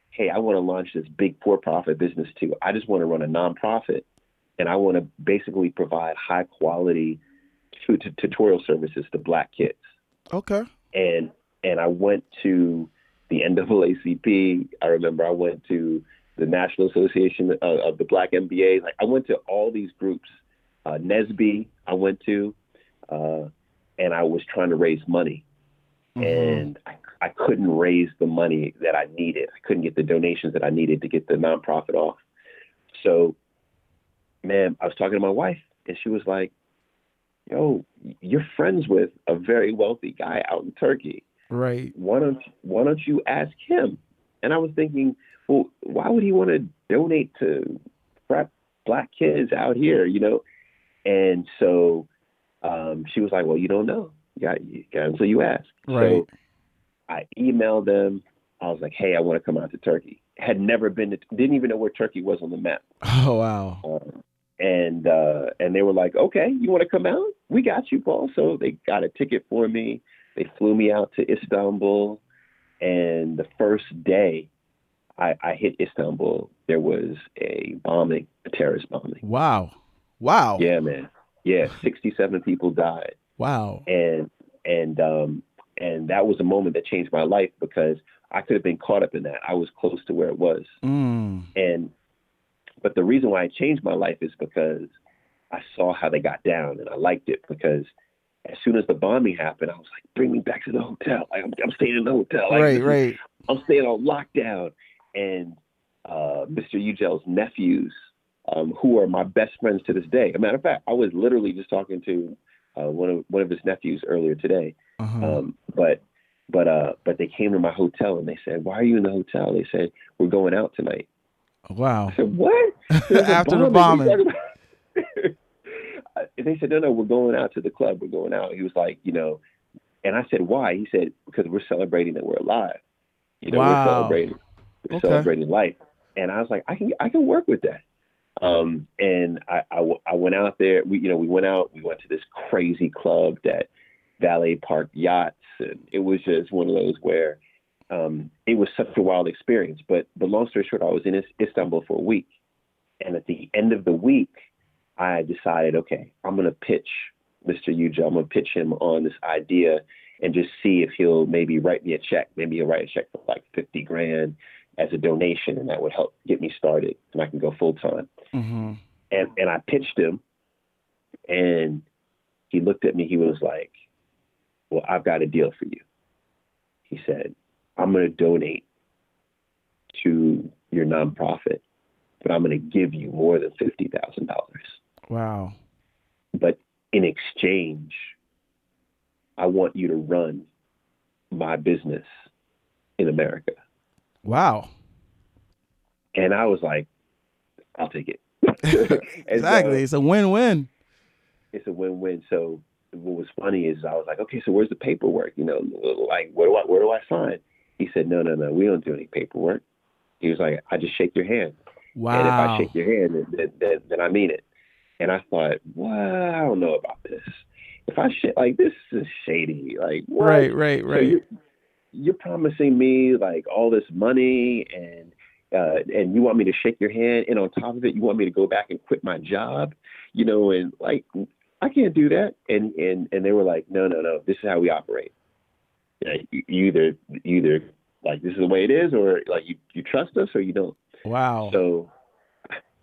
hey, I want to launch this big for profit business to, I just want to run a nonprofit and I want to basically provide high quality tu- tu- tutorial services to black kids Okay. and and I went to the NAACP. I remember I went to the National Association of, of the Black MBA. Like I went to all these groups. Uh, NESB I went to, uh, and I was trying to raise money, Mhm. and I, I couldn't raise the money that I needed. I couldn't get the donations that I needed to get the nonprofit off. So, man, I was talking to my wife, and she was like, "Yo, you're friends with a very wealthy guy out in Turkey." Right. why don't why don't you ask him? And I was thinking, well, why would he want to donate to prep black kids out here, you know? And so um, she was like, well, you don't know, you got, you got until you ask. Right. So I emailed them. I was like, hey, I want to come out to Turkey. Had never been to, didn't even know where Turkey was on the map. Oh wow. Um, and uh, and they were like, okay, you want to come out? We got you, Paul. So they got a ticket for me. They flew me out to Istanbul, and the first day I, I hit Istanbul, there was a bombing, a terrorist bombing. Wow. Wow. Yeah, man. Yeah, 67 people died, Wow. and and um and that was a moment that changed my life because I could have been caught up in that. I was close to where it was. Mm. And but the reason why I changed my life is because I saw how they got down and I liked it because as soon as the bombing happened, I was like, bring me back to the hotel. Like, I'm, I'm staying in the hotel. Like, Right. Right. I'm staying on lockdown. And uh, Mr. Yücel's nephews, um, who are my best friends to this day. A matter of fact, I was literally just talking to uh, one of one of his nephews earlier today. Uh-huh. Um, but but uh, but they came to my hotel and they said, "Why are you in the hotel?" They said, "We're going out tonight." Wow. I said, "What?" After the bombing. bombing. What are you talking about? And they said, "No, no, we're going out to the club. We're going out." He was like, "You know," and I said, "Why?" He said, "Because we're celebrating that we're alive. You know, Wow. we're celebrating, we're Okay. celebrating life." And I was like, "I can, I can work with that." Um, and I went out there. We, you know, we went out. We went to this crazy club that valet park yachts, and it was just one of those where um, it was such a wild experience. But but long story short, I was in Istanbul for a week, and at the end of the week, I decided, okay, I'm going to pitch Mr. Yücel. I'm going to pitch him on this idea and just see if he'll maybe write me a check. Maybe he'll write a check for like 50 grand as a donation, and that would help get me started, and I can go full time. hmm And and I pitched him, and he looked at me. He was like, "Well, I've got a deal for you." He said, "I'm going to donate to your nonprofit, but I'm going to give you more than fifty thousand dollars. Wow. But in exchange, I want you to run my business in America." Wow. And I was like, "I'll take it." So- uh, exactly. it's a win-win. it's a win-win. So what was funny is I was like, okay, so where's the paperwork? You know, like where do I where do I sign? He said, no, no, no, we don't do any paperwork. He was like, I just shake your hand, Wow. and if I shake your hand, then, then, then, I mean it. And I thought, well, I don't know about this. If I shake like this is shady. Like what? right. Right. So Right. you're, you're promising me like all this money and uh, and you want me to shake your hand, and on top of it, you want me to go back and quit my job, you know, and like I can't do that. And and and they were like, no, no, no, this is how we operate. Yeah, you, you either you either like this is the way it is, or like you you trust us or you don't. wow. So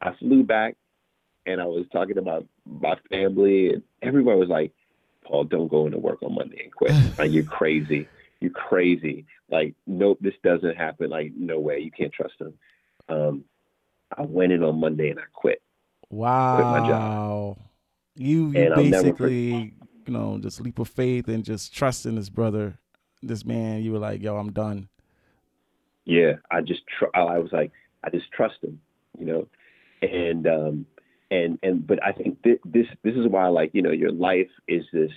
I flew back and I was talking about my family and everybody was like, Paul, don't go into work on Monday and quit. like you're crazy. You're crazy. Like, nope, this doesn't happen. Like, no way. You can't trust them. Um, I went in on Monday and I quit. wow. Quit my job. You you basically you know, just leap of faith and just trusting this brother, this man? You were like, yo, I'm done. Yeah, I just tr- I was like, I just trust him, you know, and um, and and but I think th- this this is why like you know your life is this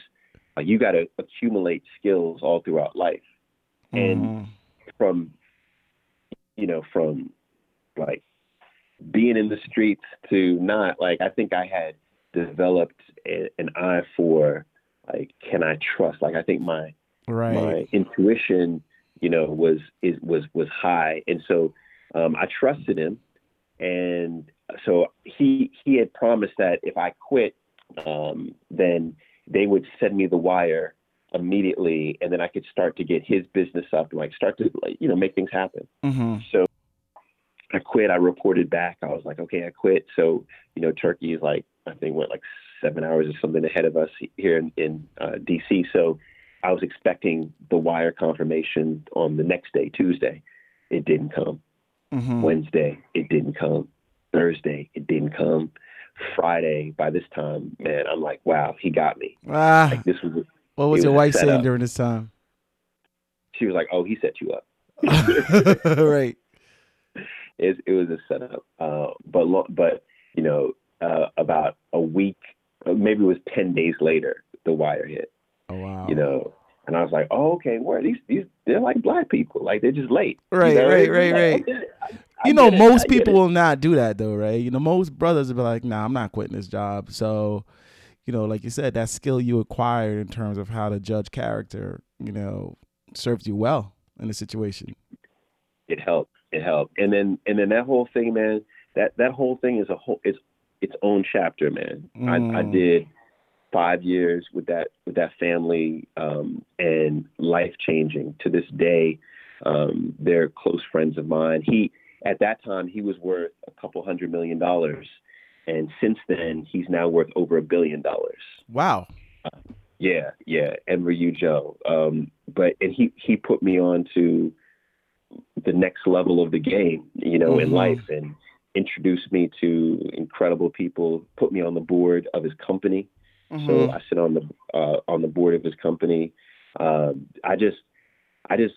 you got to accumulate skills all throughout life, and Mhm. from you know from like being in the streets to not like I think I had developed a, an eye for like can I trust like I think my right. my intuition, you know, was is was was high, and so um, I trusted him, and so he he had promised that if I quit, um, then they would send me the wire immediately, and then I could start to get his business up and like start to like you know make things happen. hmm So I quit. I reported back. I was like, okay, I quit. So you know, Turkey is like I think went like seven hours or something ahead of us here in, in uh, DC. So I was expecting the wire confirmation on the next day, Tuesday. It didn't come. hmm Wednesday, it didn't come. Thursday, it didn't come. Friday, by this time, man, I'm like, wow, he got me. Ah, Like this was. what was your wife saying during this time? She was like, oh, he set you up. right. it, it was a setup. Uh, but lo- but you know, uh, about a week, uh, maybe it was ten days later, the wire hit. Oh wow. You know, and I was like, oh okay, where these these they're like black people, like they're just late. You Right, know, right, right, like, right. I- I you know, it. most people it. will not do that though, right? You know, most brothers will be like, "Nah, I'm not quitting this job." So, you know, like you said, that skill you acquired in terms of how to judge character, you know, serves you well in a situation. It helped. It helped. And then and then that whole thing, man. That that whole thing is a whole it's its own chapter, man. I, I Mm. did five years with that with that family um, and life changing to this day. Um, they're close friends of mine. He at that time he was worth a couple hundred million dollars, and since then he's now worth over a billion dollars. Wow. Yeah, yeah, Enver Yücel. Um, but and he he put me on to the next level of the game, you know, in Mhm. life, and introduced me to incredible people. Put me on the board of his company. So Mhm. I sit on the uh, on the board of his company. Um, I just I just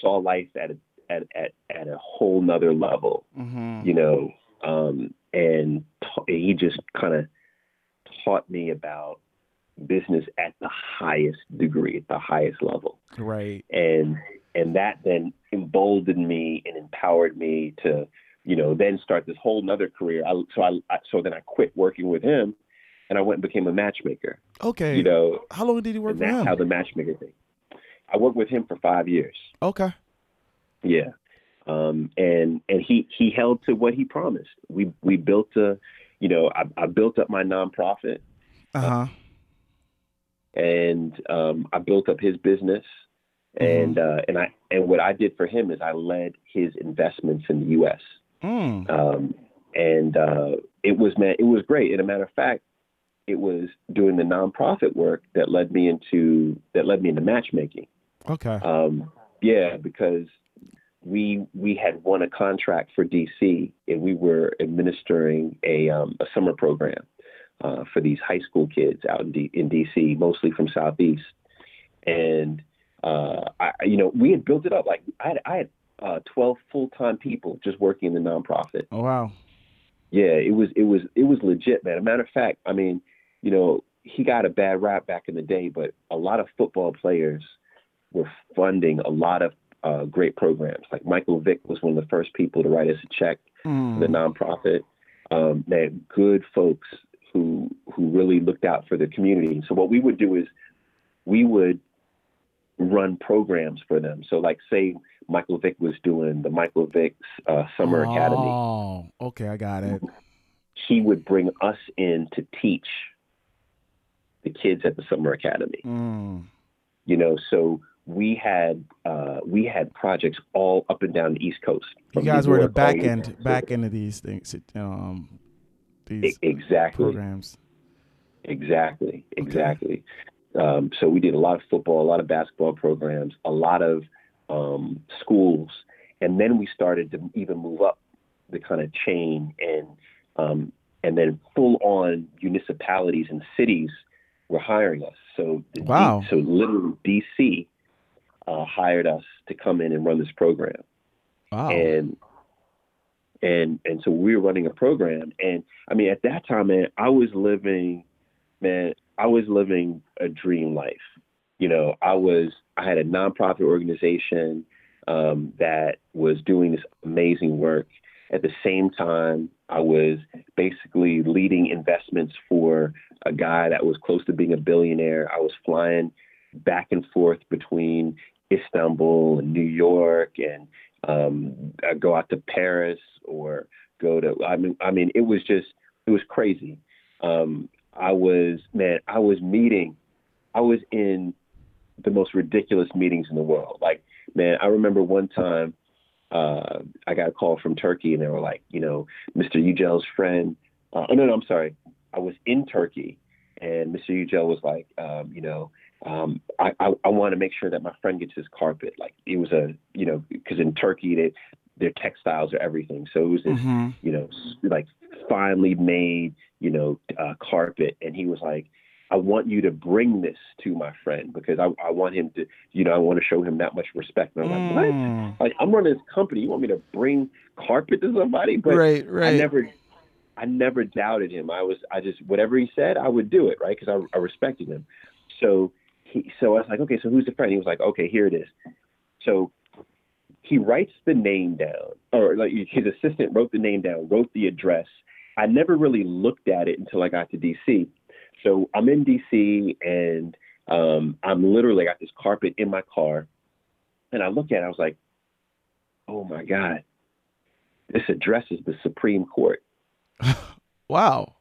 saw life at a at at, at a whole nother level, Mhm. you know. Um, and ta- he just kind of taught me about business at the highest degree, at the highest level, Right. and and that then emboldened me and empowered me to, you know, then start this whole nother career. I, so I, I so then I quit working with him, and I went and became a matchmaker. Okay. You know, how long did you work that's him? how the matchmaker thing. I worked with him for five years. okay. Yeah. Um, and and he he held to what he promised. We we built a, you know, I, I built up my nonprofit, Uh huh. and um, I built up his business, and uh, and I and what I did for him is I led his investments in the U.S. Mm. Um, and uh, it was man, it was great. And a matter of fact, it was doing the nonprofit work that led me into that led me into matchmaking. Okay. Um, yeah, because we we had won a contract for DC, and we were administering a um, a summer program uh, for these high school kids out in, D, in DC, mostly from Southeast. And uh, I, you know, we had built it up. Like I had, I had uh, 12 full time people just working in the nonprofit. Oh wow. Yeah, it was it was it was legit, man. A matter of fact, I mean, you know, he got a bad rap back in the day, but a lot of football players were funding a lot of uh, great programs. Like Michael Vick was one of the first people to write us a check Mm. for the nonprofit. Um, man, good folks who who really looked out for the community. So what we would do is we would run programs for them. So like say Michael Vick was doing the Michael Vick uh, Summer Academy Oh, okay, I got it. he would bring us in to teach the kids at the summer academy. Mm. you know so we had uh, we had projects all up and down the east coast. You guys New were the York back end, back end of these things, um, these exactly. programs. exactly exactly. Um, so we did a lot of football a lot of basketball programs a lot of um, schools. And then we started to even move up the kind of chain and um, and then full on municipalities and cities were hiring us. So the D- so literally DC uh, hired us to come in and run this program. Wow. and and and so we were running a program. And i mean at that time man i was living man i was living a dream life. You know i was i had a nonprofit organization um, that was doing this amazing work. At the same time i was basically leading investments for a guy that was close to being a billionaire i was flying back and forth between istanbul and new york and um, uh, go out to Paris or go to. I mean, I mean, it was just it was crazy. Um, I was man, I was meeting, I was in the most ridiculous meetings in the world. Like man, I remember one time uh, I got a call from Turkey and they were like, you know, Mr. Yücel's friend. Uh, oh no, no, I'm sorry. I was in Turkey and Mr. Yücel was like, um, you know, um, I, I, I want to make sure that my friend gets his carpet. Like it was a, you know, because in Turkey they, their textiles are everything. So it was this, Mhm. you know, like finely made, you know, uh, carpet. And he was like, I want you to bring this to my friend because I, I want him to, you know, I want to show him that much respect. And I'm like, what? Mm. Like I'm running this company. You want me to bring carpet to somebody? But right, right. I never, I never doubted him. I was, I just whatever he said, I would do it, right? Because I, I respected him. So he, so I was like, okay, so who's the friend? He was like, okay, here it is. So he writes the name down, or like his assistant wrote the name down, wrote the address. I never really looked at it until I got to DC. So I'm in DC and um, I'm literally got this carpet in my car, and I look at it, I was like, oh my god, this address is the Supreme Court. wow.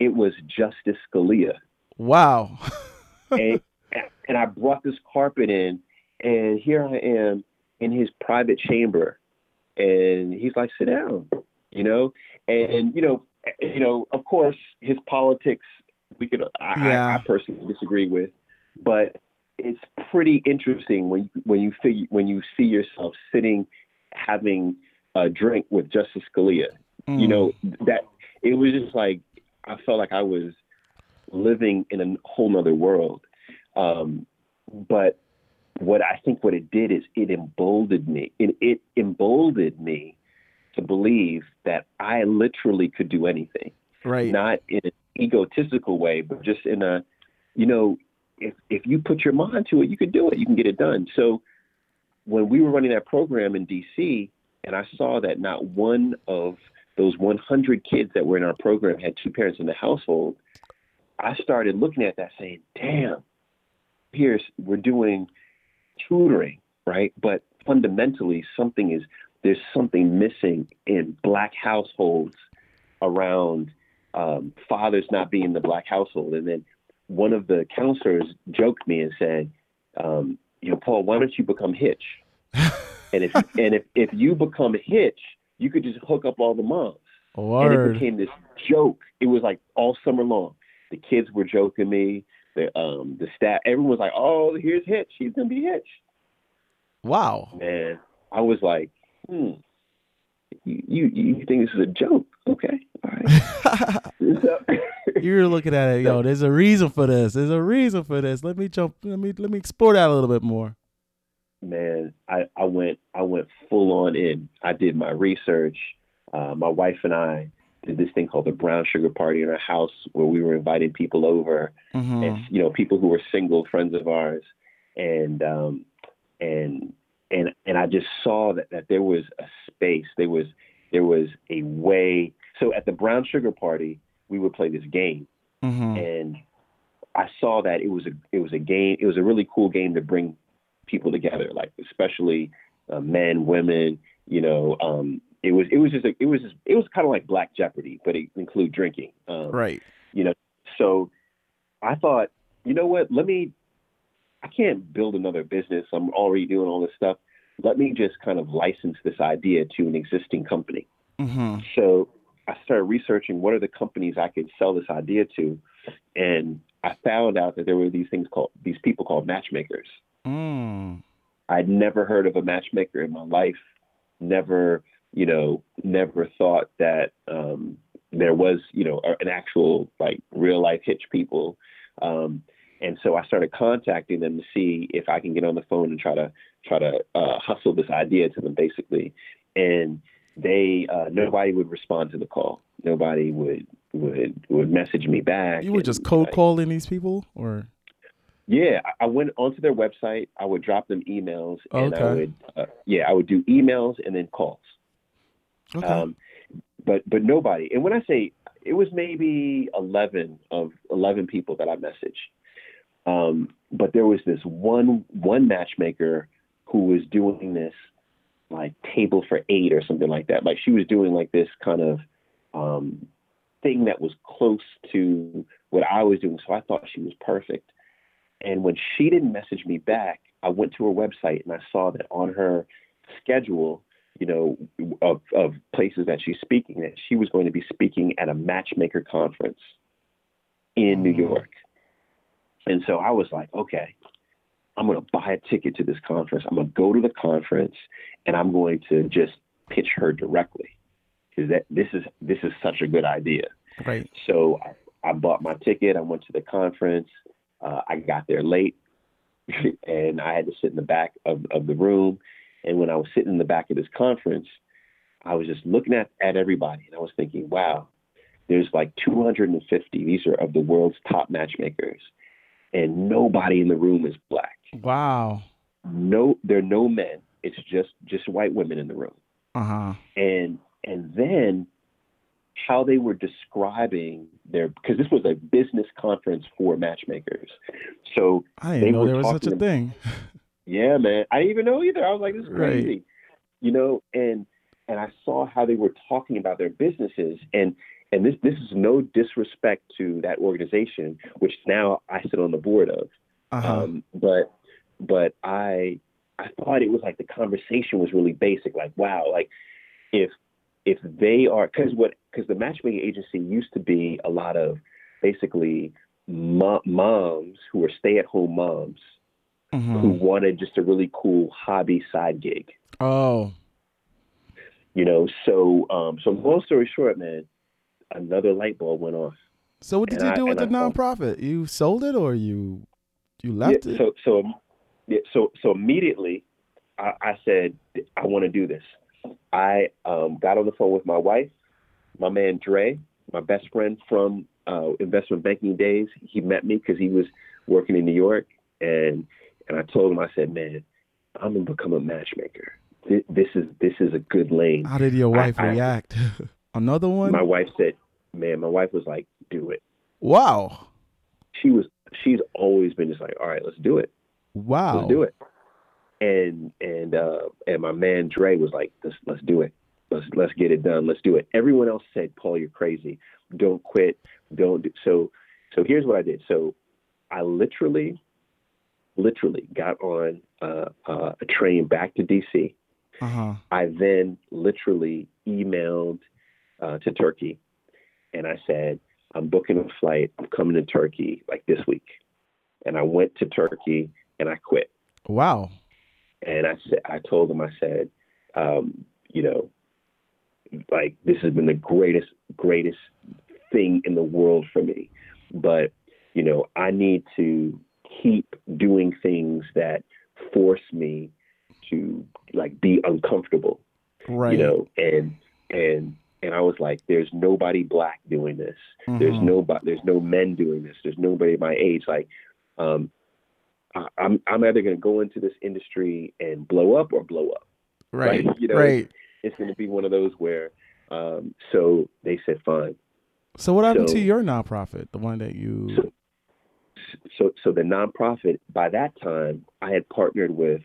It was Justice Scalia. Wow. and, and I brought this carpet in, and here I am in his private chamber, and he's like, "Sit down," you know, and you know, you know, of course, his politics we could, I, Yeah. I, I personally disagree with, but it's pretty interesting when when you figure when you see yourself sitting having a drink with Justice Scalia. Mm. You know that it was just like I felt like I was living in a whole nother world. Um, but what I think what it did is it emboldened me. It, it emboldened me to believe that I literally could do anything, right. not in an egotistical way, but just in a, you know, if if you put your mind to it, you can do it. You can get it done. So when we were running that program in DC, and I saw that not one of those 100 kids that were in our program had two parents in the household, I started looking at that saying, damn, here's, we're doing tutoring, right? But fundamentally, something is, there's something missing in black households around um, fathers not being in the black household. And then one of the counselors joked me and said, um, you know, Paul, why don't you become Hitch? and if and if, if you become Hitch, you could just hook up all the moms. And it became this joke. It was like all summer long. The kids were joking me. The um the staff everyone was like, Oh, here's Hitch. He's gonna be Hitch. Wow. Man, I was like, hmm. You you, you think this is a joke? Okay. All right. So- You're looking at it, yo. There's a reason for this. There's a reason for this. Let me jump. Let me let me explore that a little bit more. Man, I, I went I went full on in. I did my research. Uh, my wife and I did this thing called the brown sugar party in our house where we were inviting people over hmm and you know people who were single friends of ours. And um and and and I just saw that that there was a space. There was there was a way. So at the brown sugar party we would play this game. Hmm and I saw that it was a it was a game it was a really cool game to bring people together like especially uh, men women you know um it was it was just a, it was just, it was kind of like black jeopardy but it included drinking um, Right. you know so i thought you know what let me i can't build another business. I'm already doing all this stuff. Let me just kind of license this idea to an existing company. Hmm so i started researching what are the companies i could sell this idea to and i found out that there were these things called these people called matchmakers. Mm. I'd never heard of a matchmaker in my life. Never, you know, never thought that um, there was, you know, an actual like real life hitch people. Um, and so I started contacting them to see if I can get on the phone and try to try to uh, hustle this idea to them, basically. And they uh, nobody would respond to the call. Nobody would would would message me back. You were and, just cold like, calling these people, or yeah, I- I went onto their website. I would drop them emails, and I Okay. would, uh, yeah, I would do emails and then calls. okay, Um, but but nobody. And when I say it was maybe eleven of eleven people that I messaged. Um, but there was this one one matchmaker who was doing this like table for eight or something like that. Like she was doing like this kind of um, thing that was close to what I was doing. So I thought she was perfect. And when she didn't message me back, I went to her website and I saw that on her schedule, you know, of, of places that she's speaking, that she was going to be speaking at a matchmaker conference in New Mm. York. And so I was like, okay, I'm going to buy a ticket to this conference. I'm going to go to the conference and I'm going to just pitch her directly because that this is this is such a good idea. right. So I, I bought my ticket. I went to the conference. Uh, I got there late, and I had to sit in the back of, of the room. And when I was sitting in the back of this conference, I was just looking at, at everybody, and I was thinking, wow, there's like 250. These are of the world's top matchmakers, and nobody in the room is black. Wow. No, there are no men. It's just just white women in the room Uh huh. and and then how they were describing their because this was a business conference for matchmakers so I didn't They know were there was such a thing. yeah man i didn't even know either i was like this is Right. crazy you know and and i saw how they were talking about their businesses and and this this is no disrespect to that organization which now i sit on the board of Uh huh. um, but but I I thought it was like the conversation was really basic. Like wow, like if if they are because what because the matchmaking agency used to be a lot of basically mo- moms who were stay at home moms who Mhm. wanted just a really cool hobby side gig. Oh. You know, so um, so long story short, man, another light bulb went off. So what did And you I- do with the I nonprofit? You sold it or you you left yeah, it? So so yeah, so so immediately, I, I said I want to do this. I um, got on the phone with my wife, my man Dre, my best friend from uh, investment banking days. He met me because he was working in New York, and and I told him I said, man, I'm gonna become a matchmaker. Thi- This is this is a good lane. How did your wife I- react? Another one? My wife said, man, my wife was like, do it. wow. She was she's always been just like, all right, let's do it. Wow. let's do it. And and uh, and my man Dre was like, let's let's do it. Let's let's get it done. Let's do it. Everyone else said, Paul, you're crazy. Don't quit. Don't do. So so here's what I did. So I literally, literally got on uh, uh, a train back to DC. Uh huh. I then literally emailed uh, to Turkey, and I said, I'm booking a flight. I'm coming to Turkey like this week. And I went to Turkey and I quit. Wow. And I said, I told them, I said, um, you know, like this has been the greatest, greatest thing in the world for me. But, you know, I need to keep doing things that force me to like be uncomfortable, Right. you know, and, and, and I was like, there's nobody black doing this. There's Mhm. nobody, there's no men doing this. There's nobody my age. Like, um, I'm, I'm either going to go into this industry and blow up or blow up. right. right, you know, right. It's going to be one of those where, um, so they said, fine. So what happened so- to your nonprofit, the one that you? So, so, so the nonprofit by that time, I had partnered with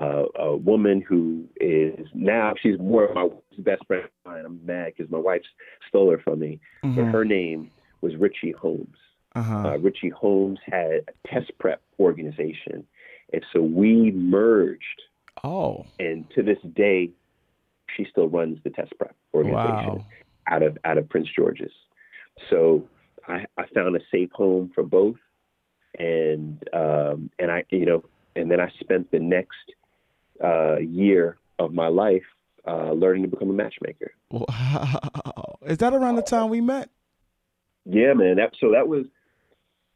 uh, a woman who is now she's more of my best friend. of mine. I'm mad because my wife stole her from me, but Mhm. her name was Richie Holmes. Uh-huh. uh, Richie Holmes had a test prep organization. And so we merged. oh. And to this day, she still runs the test prep organization Wow. out of out of Prince George's. So I, I found a safe home for both. And um, and I you know and then I spent the next uh, year of my life uh, learning to become a matchmaker. Wow. Is that around the time we met? Yeah, man. That so that was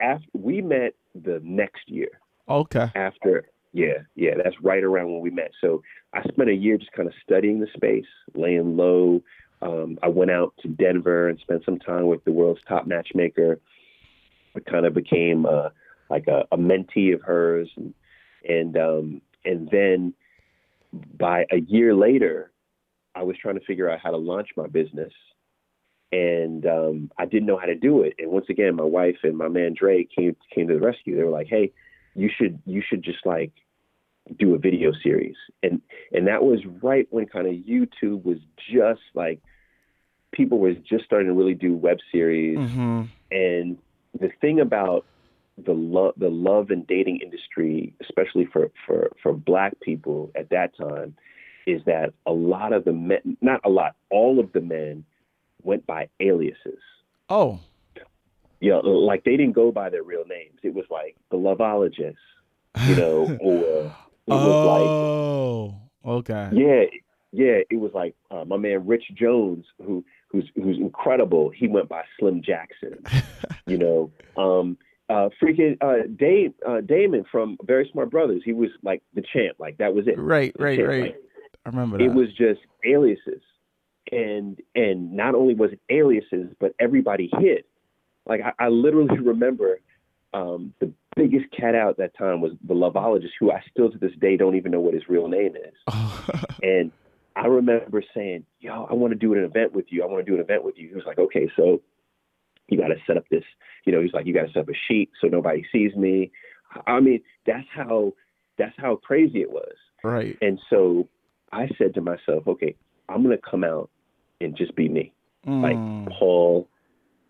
after we met the next year. Okay. After yeah, yeah, that's right around when we met. So I spent a year just kind of studying the space, laying low. Um, I went out to Denver and spent some time with the world's top matchmaker. I kind of became uh, like a, a mentee of hers, and and um, and then by a year later, I was trying to figure out how to launch my business, and um, I didn't know how to do it. And once again, my wife and my man Dre came came to the rescue. They were like, "Hey, you should you should just like do a video series," and and that was right when kind of YouTube was just like people was just starting to really do web series, Mm-hmm. and the thing about the love the love and dating industry, especially for for for Black people at that time, is that a lot of the men, not a lot, all of the men went by aliases. Oh. You know, like they didn't go by their real names. It was like the loveologist, you know, or it was like oh. okay. yeah, yeah, it was like uh, my man Rich Jones, who who's who's incredible. He went by Slim Jackson, you know. Um, uh, freaking uh, Dame, uh, Damon from Very Smart Brothas. He was like the champ. Like that was it. Right, The right, champ. right. Like, I remember that. it was just aliases and and not only was it aliases but everybody hid. Like i, I literally remember um, the biggest cat out at that time was the loveologist who i still to this day don't even know what his real name is. And i remember saying yo i want to do an event with you. I want to do an event with you. He was like okay so you got to set up this you know he's like you got to set up a sheet so nobody sees me. I mean that's how that's how crazy it was. Right. and so I said to myself, okay, I'm going to come out and just be me, like Mm. Paul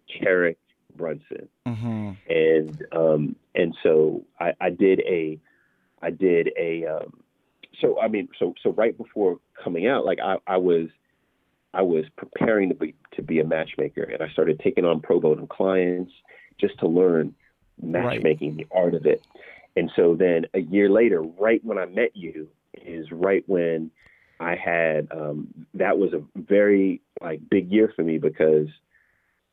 Carrick Brunson. Mm-hmm. And um, and so I, I did a, I did a, um, so I mean, so so right before coming out, like I, I was, I was preparing to be to be a matchmaker, and I started taking on pro bono clients just to learn matchmaking, the art of it. And so then a year later, right when I met you, is right when I had um, that was a very like big year for me because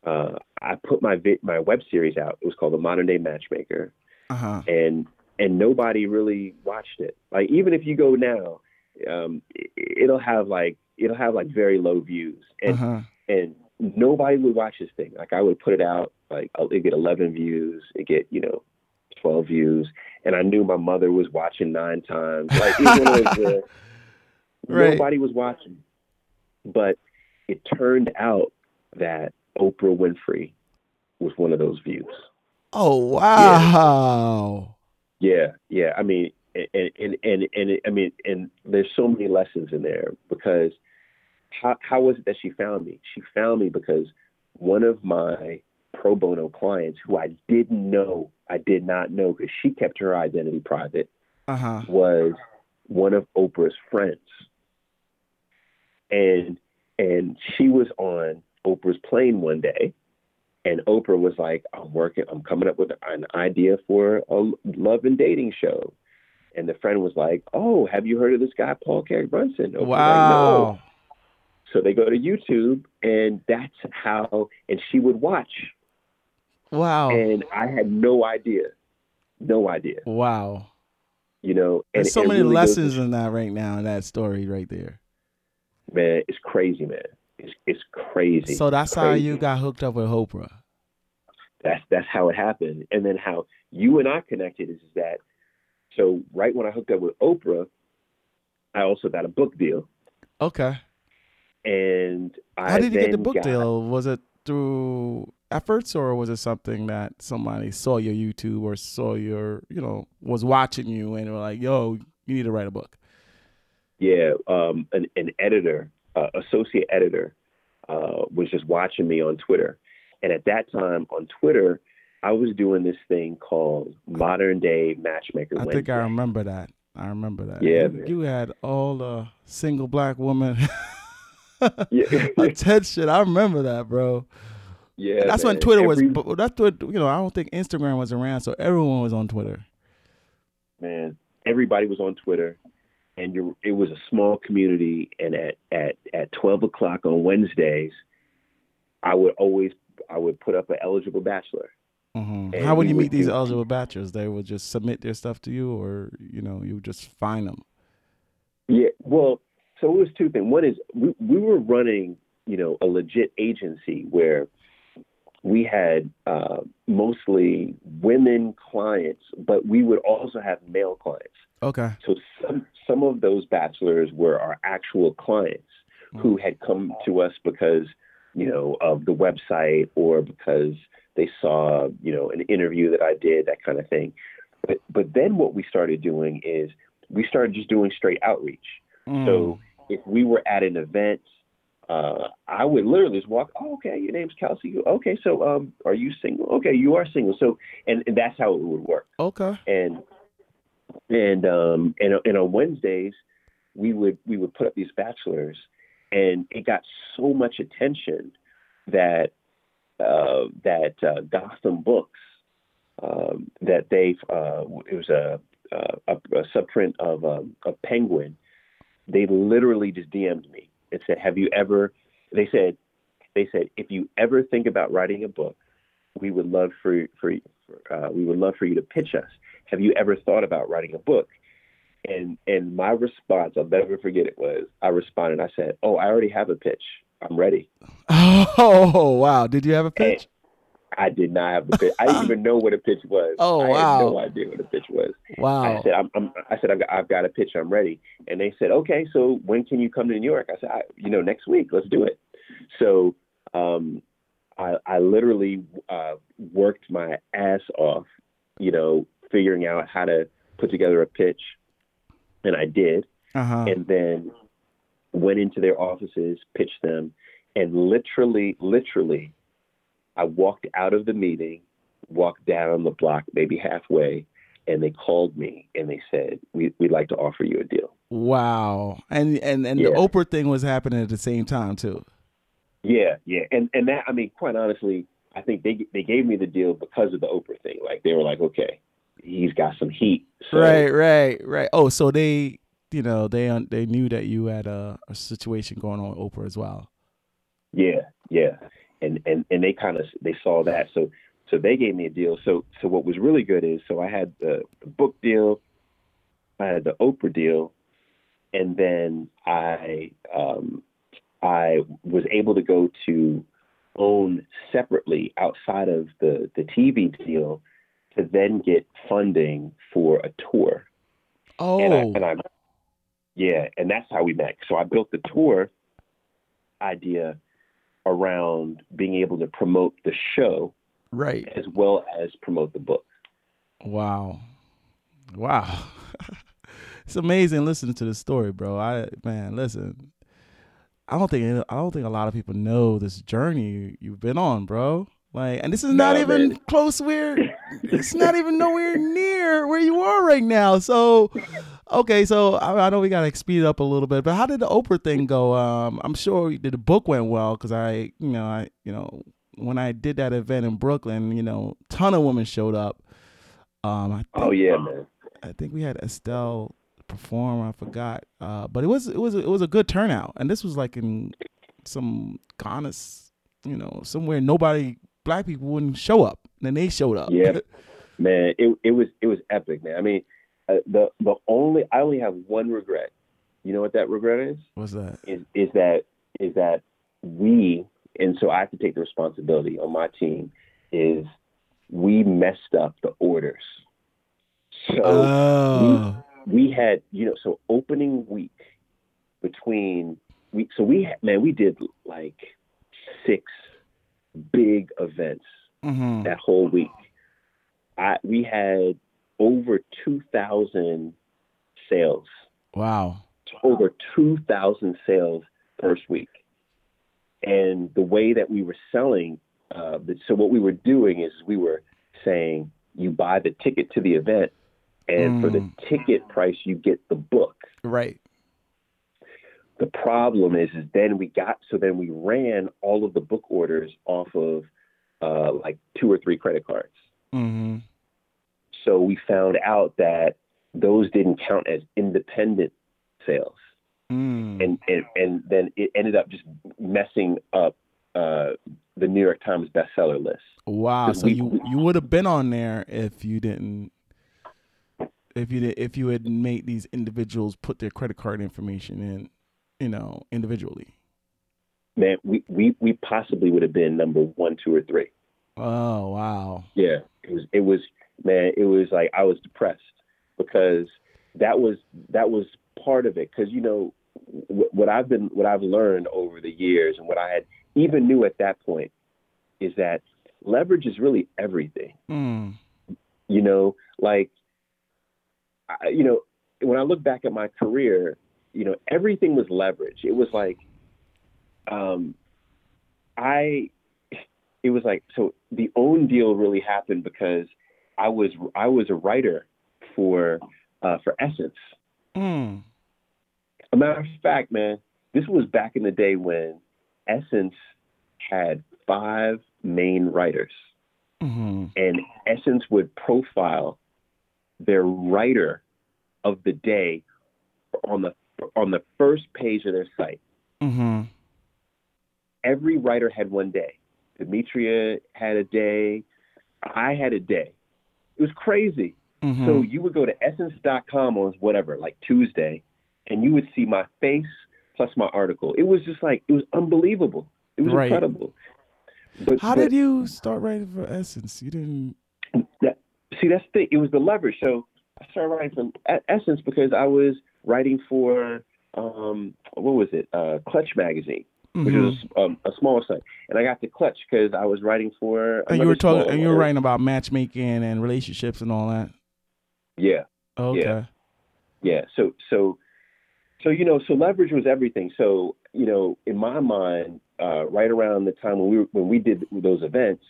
uh, I put my vi- my web series out. It was called The Modern Day Matchmaker, Uh-huh. and and nobody really watched it. Like even if you go now, um, it, it'll have like it'll have like very low views, and Uh-huh. and nobody would watch this thing. Like I would put it out, like it get 11 views, it get you know 12 views, and I knew my mother was watching nine times. Like it was one of those, uh, Right. nobody was watching, but it turned out that Oprah Winfrey was one of those views. Oh wow. Yeah, yeah. I mean, and and and, and it, I mean, and there's so many lessons in there because how how was it that she found me? She found me because one of my pro bono clients, who I didn't know, I did not know because she kept her identity private, Uh-huh. was one of Oprah's friends, and and she was on Oprah's plane one day, and Oprah was like, "I'm working. I'm coming up with an idea for a love and dating show." And the friend was like, "Oh, have you heard of this guy Paul Carrick Brunson?" Oprah's like, Wow. "No." So they go to YouTube, and that's how. And she would watch, Wow. and I had no idea, no idea, wow. you know. And There's so many really goes lessons in that right now in that story right there. Man, it's crazy, man. It's it's crazy. So that's how you got hooked up with Oprah. That's that's how it happened. And then how you and I connected is that so right when I hooked up with Oprah, I also got a book deal. Okay. And I How did you get the book got- deal? Was it through efforts or was it something that somebody saw your YouTube or saw your, you know, was watching you and were like, yo, you need to write a book? Yeah, um, an, an editor, uh, associate editor, uh, was just watching me on Twitter. And at that time on Twitter, I was doing this thing called Modern Day Matchmaker I Wednesday. think I remember that. I remember that. Yeah, You, you had all the single black woman attention. I remember that, bro. yeah. that's when. Twitter Every- was. That's what you know. I don't think Instagram was around, so everyone was on Twitter. man. Everybody was on Twitter, and you it was a small community. And at at at twelve o'clock on Wednesdays, I would always I would put up an eligible bachelor, Mm-hmm. How would you would meet these do- eligible bachelors? They would just submit their stuff to you, or you know, you would just find them. Yeah, well, so it was two things. One is we, we were running, you know, a legit agency where we had uh, mostly women clients, but we would also have male clients. Okay. So some some of those bachelors were our actual clients who had come to us because, you know, of the website or because they saw, you know, an interview that I did, that kind of thing. But but then what we started doing is we started just doing straight outreach. Mm. So if we were at an event, uh, I would literally just walk. Oh, okay, your name's Kelsey. Okay, so um, are you single? Okay, you are single. So and, and that's how it would work. okay. And and um and, and on Wednesdays we would we would put up these bachelors, and it got so much attention that uh, that uh, Gotham Books um, that they uh, it was a a, a subprint of um, a Penguin. They literally just DM'd me and said, "Have you ever?" They said, "They said if you ever think about writing a book, we would love for for uh, we would love for you to pitch us. Have you ever thought about writing a book?" And and my response, I'll never forget it was, I responded. I said, "Oh, I already have a pitch. I'm ready." Oh wow! Did you have a pitch? I did not have a pitch. I didn't even know what a pitch was. Oh, I wow. had no idea what a pitch was. I Wow. said, I'm, I'm, I said, I've got, I've got a pitch. I'm ready. And they said, okay, so when can you come to New York? I said, I, you know, next week. Let's do it. So um, I, I literally uh, worked my ass off, you know, figuring out how to put together a pitch, and I did. Uh huh. And then went into their offices, pitched them, and literally, literally, I walked out of the meeting, walked down the block, maybe halfway, and they called me and they said, we, "We'd like to offer you a deal." Wow. And and and Yeah. the Oprah thing was happening at the same time too. Yeah, yeah, and and that I mean, quite honestly, I think they they gave me the deal because of the Oprah thing. Like they were like, "Okay, he's got some heat." So, Right. Right. Right. Oh, so they, you know, they they knew that you had a, a situation going on with Oprah as well. Yeah, yeah, and and and they kind of they saw that, so so they gave me a deal. So so what was really good is so I had the, the book deal, I had the Oprah deal, and then I um, I was able to go to OWN separately outside of the the TV deal to then get funding for a tour. Oh. And I, oh. and I, yeah, and that's how we met. So I built the tour idea around being able to promote the show right. as well as promote the book. Wow. Wow. it's amazing listening to the story, bro. I man, listen. I don't think I don't think a lot of people know this journey you've been on, bro. Like, and this is not even man. close where it's not even nowhere near where you are right now. So, okay, so I, I know we gotta speed it up a little bit, but how did the Oprah thing go? Um, I'm sure the book went well because I, you know, I, you know, when I did that event in Brooklyn, you know, ton of women showed up. Um, I think, Oh yeah, man. I think we had Estelle perform. I forgot, uh, but it was it was it was a good turnout, and this was like in some Ghana, you know, somewhere nobody black people wouldn't show up, and then they showed up. Yeah. Man, it it was it was epic, man. I mean, uh, the the only I only have one regret. You know what that regret is? What's that? Is is that is that we and so I have to take the responsibility on my team is we messed up the orders. So Oh, we had you know so opening week between we so we man we did like six big events hmm that whole week i we had over 2000 sales wow. over 2000 sales first week and the way that we were selling uh, so what we were doing is we were saying you buy the ticket to the event and for the Mm. ticket price you get the book Right. The problem is is then we got so then we ran all of the book orders off of uh, like two or three credit cards hmm so we found out that those didn't count as independent sales Mm. and and, and then it ended up just messing up uh, the New York Times bestseller list. Wow! So we- you you would have been on there if you didn't if you did if you had made these individuals put their credit card information in, you know, individually. Man, we, we, we possibly would have been number one, two, or three. Oh wow. Yeah, it was it was man, it was like I was depressed because that was that was part of it because you know wh- what I've been what I've learned over the years and what I had even knew at that point is that leverage is really everything. Mm. You know, like I, you know when I look back at my career, you know everything was leverage. It was like um, I it was like so the OWN deal really happened because I was I was a writer for uh, for Essence. Mm. A matter of fact, man, this was back in the day when Essence had five main writers, hmm and Essence would profile their writer of the day on the on the first page of their site. hmm Every writer had one day. Demetria had a day. I had a day. It was crazy. hmm So you would go to essence.com on whatever, like Tuesday, and you would see my face plus my article. It was just like it was unbelievable. It was Right. incredible. But, How but did you start writing for Essence? You didn't. that, see that's the thing. It was the leverage. So I started writing E- Essence because I was writing for um, what was it? Uh, Clutch magazine, which Mhm. was um, a small site, and I got to Clutch because I was writing for. And you were talking, and you were writing about matchmaking and relationships and all that. Yeah. Okay. Yeah. Yeah. So so so you know, so leverage was everything. So, you know, in my mind, uh, right around the time when we were, when we did those events,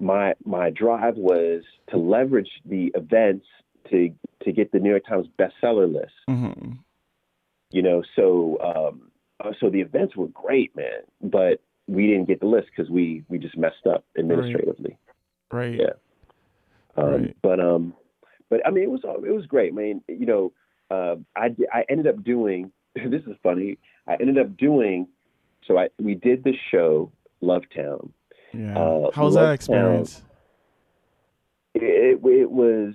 my my drive was to leverage the events to to get the New York Times bestseller list. hmm You know, so um, uh, so the events were great, man, but we didn't get the list because we we just messed up administratively. Right. Yeah. Um, Right. But um, but I mean, it was it was great. I mean, you know, uh, I I ended up doing. This is funny. I ended up doing. So I we did the show Lovetown. Yeah. Uh, How was that Love experience? It, it was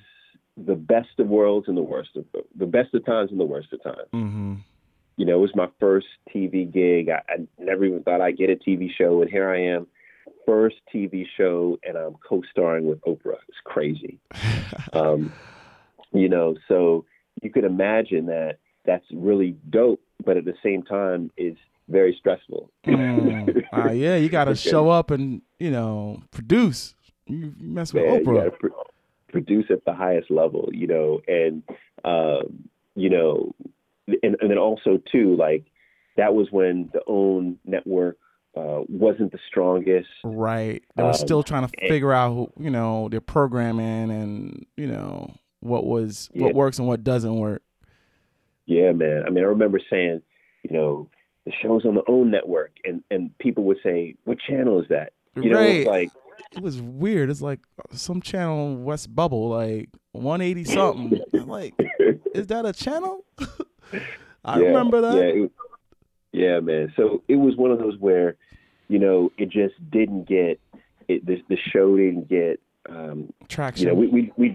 the best of worlds and the worst of the best of times and the worst of times. hmm You know, it was my first TV gig. I, I never even thought I'd get a TV show, and here I am, first TV show, and I'm co-starring with Oprah. It's crazy. um, you know, so you could imagine that that's really dope, but at the same time, is very stressful. Mm. Uh, yeah, you got to show up and you know produce. You, you mess with you Oprah. Produce at the highest level, you know, and um, you know, and, and then also too, like that was when the OWN network uh, wasn't the strongest. Right. They were Um, still trying to and- figure out, who, you know, their programming and you know what was Yeah. what works and what doesn't work. Yeah, man. I mean, I remember saying, you know, the show's on the OWN network, and and people would say, "What channel is that?" You know, it's like it was weird. It's like some channel West Bubble, like 180 something. I'm like, is that a channel? I Yeah, remember that. Yeah, it, yeah, man. So it was one of those where, you know, it just didn't get it. The, the show didn't get, um, Traction. you know, we, we we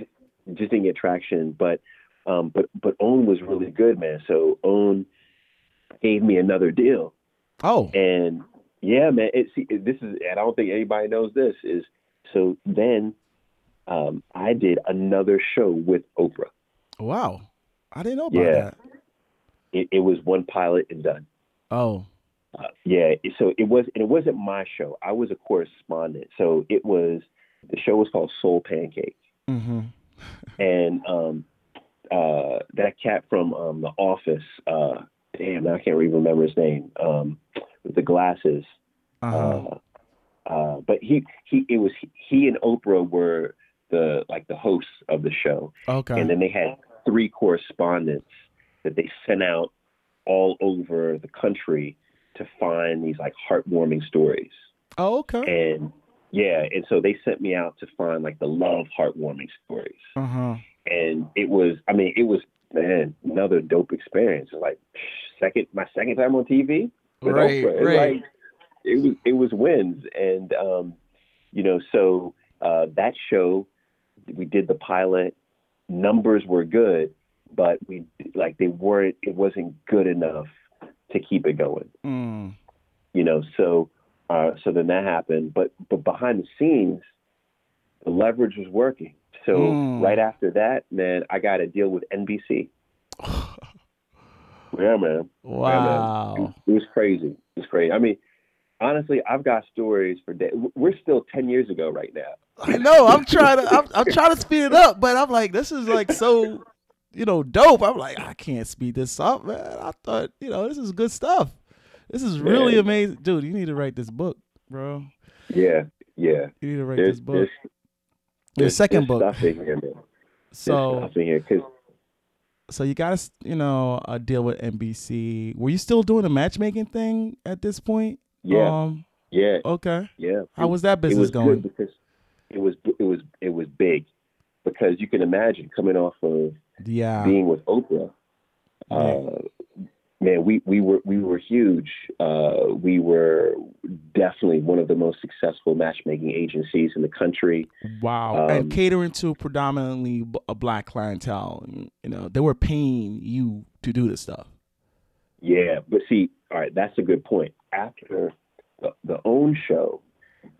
just didn't get traction. But um, but but OWN was really good, man. So OWN gave me another deal, oh, and yeah, man. It, see, this is. And I don't think anybody knows this. Is so then. Um, I did another show with Oprah. wow. I didn't know about Yeah. that. It, it was one pilot and done. Oh, Uh, yeah, so it was, and it wasn't my show. I was a correspondent, so it was. The show was called Soul Pancake, mm-hmm. and um, uh, that cat from um, The Office. Uh, damn, I can't even remember his name. Um, with the glasses. Uh-huh. Uh, uh, but he, he, it was he and Oprah were the like the hosts of the show, okay. and then they had three correspondents that they sent out all over the country to find these like heartwarming stories. oh, okay. And yeah, and so they sent me out to find like the love heartwarming stories. Uh huh. And it was, I mean, it was man, another dope experience. Like second, my second time on TV. With Right, Oprah. Right. Like, it was it was wins, and um, you know, so uh, that show we did the pilot. Numbers were good, but we like they weren't. It wasn't good enough to keep it going. Mm. You know, so uh, so then that happened. But but behind the scenes, the leverage was working. So Mm. right after that, man, I got a deal with NBC. Yeah, man. Wow. It was crazy. It was crazy. I mean, honestly, I've got stories for days. We're still ten years ago right now. I know. I'm trying to. I'm, I'm trying to speed it up, but I'm like, this is like so, you know, dope. I'm like, I can't speed this up, man. I thought, you know, this is good stuff. This is really Man. amazing, dude. You need to write this book, bro. Yeah, yeah. You need to write There's this book. there's, Your second there's book. here, man. There's So, in here 'cause- so you got to, you know, uh, deal with NBC. Were you still doing the matchmaking thing at this point? yeah, Um. yeah, Okay. yeah. How was that it business was going? good because it was it was it was big because you can imagine coming off of Yeah. being with Oprah. Uh, man, we we were we were huge. Uh, we were definitely one of the most successful matchmaking agencies in the country. Wow. Um, and catering to predominantly a black clientele. You know, they were paying you to do this stuff. Yeah, but see, all right, that's a good point. After the, the OWN show,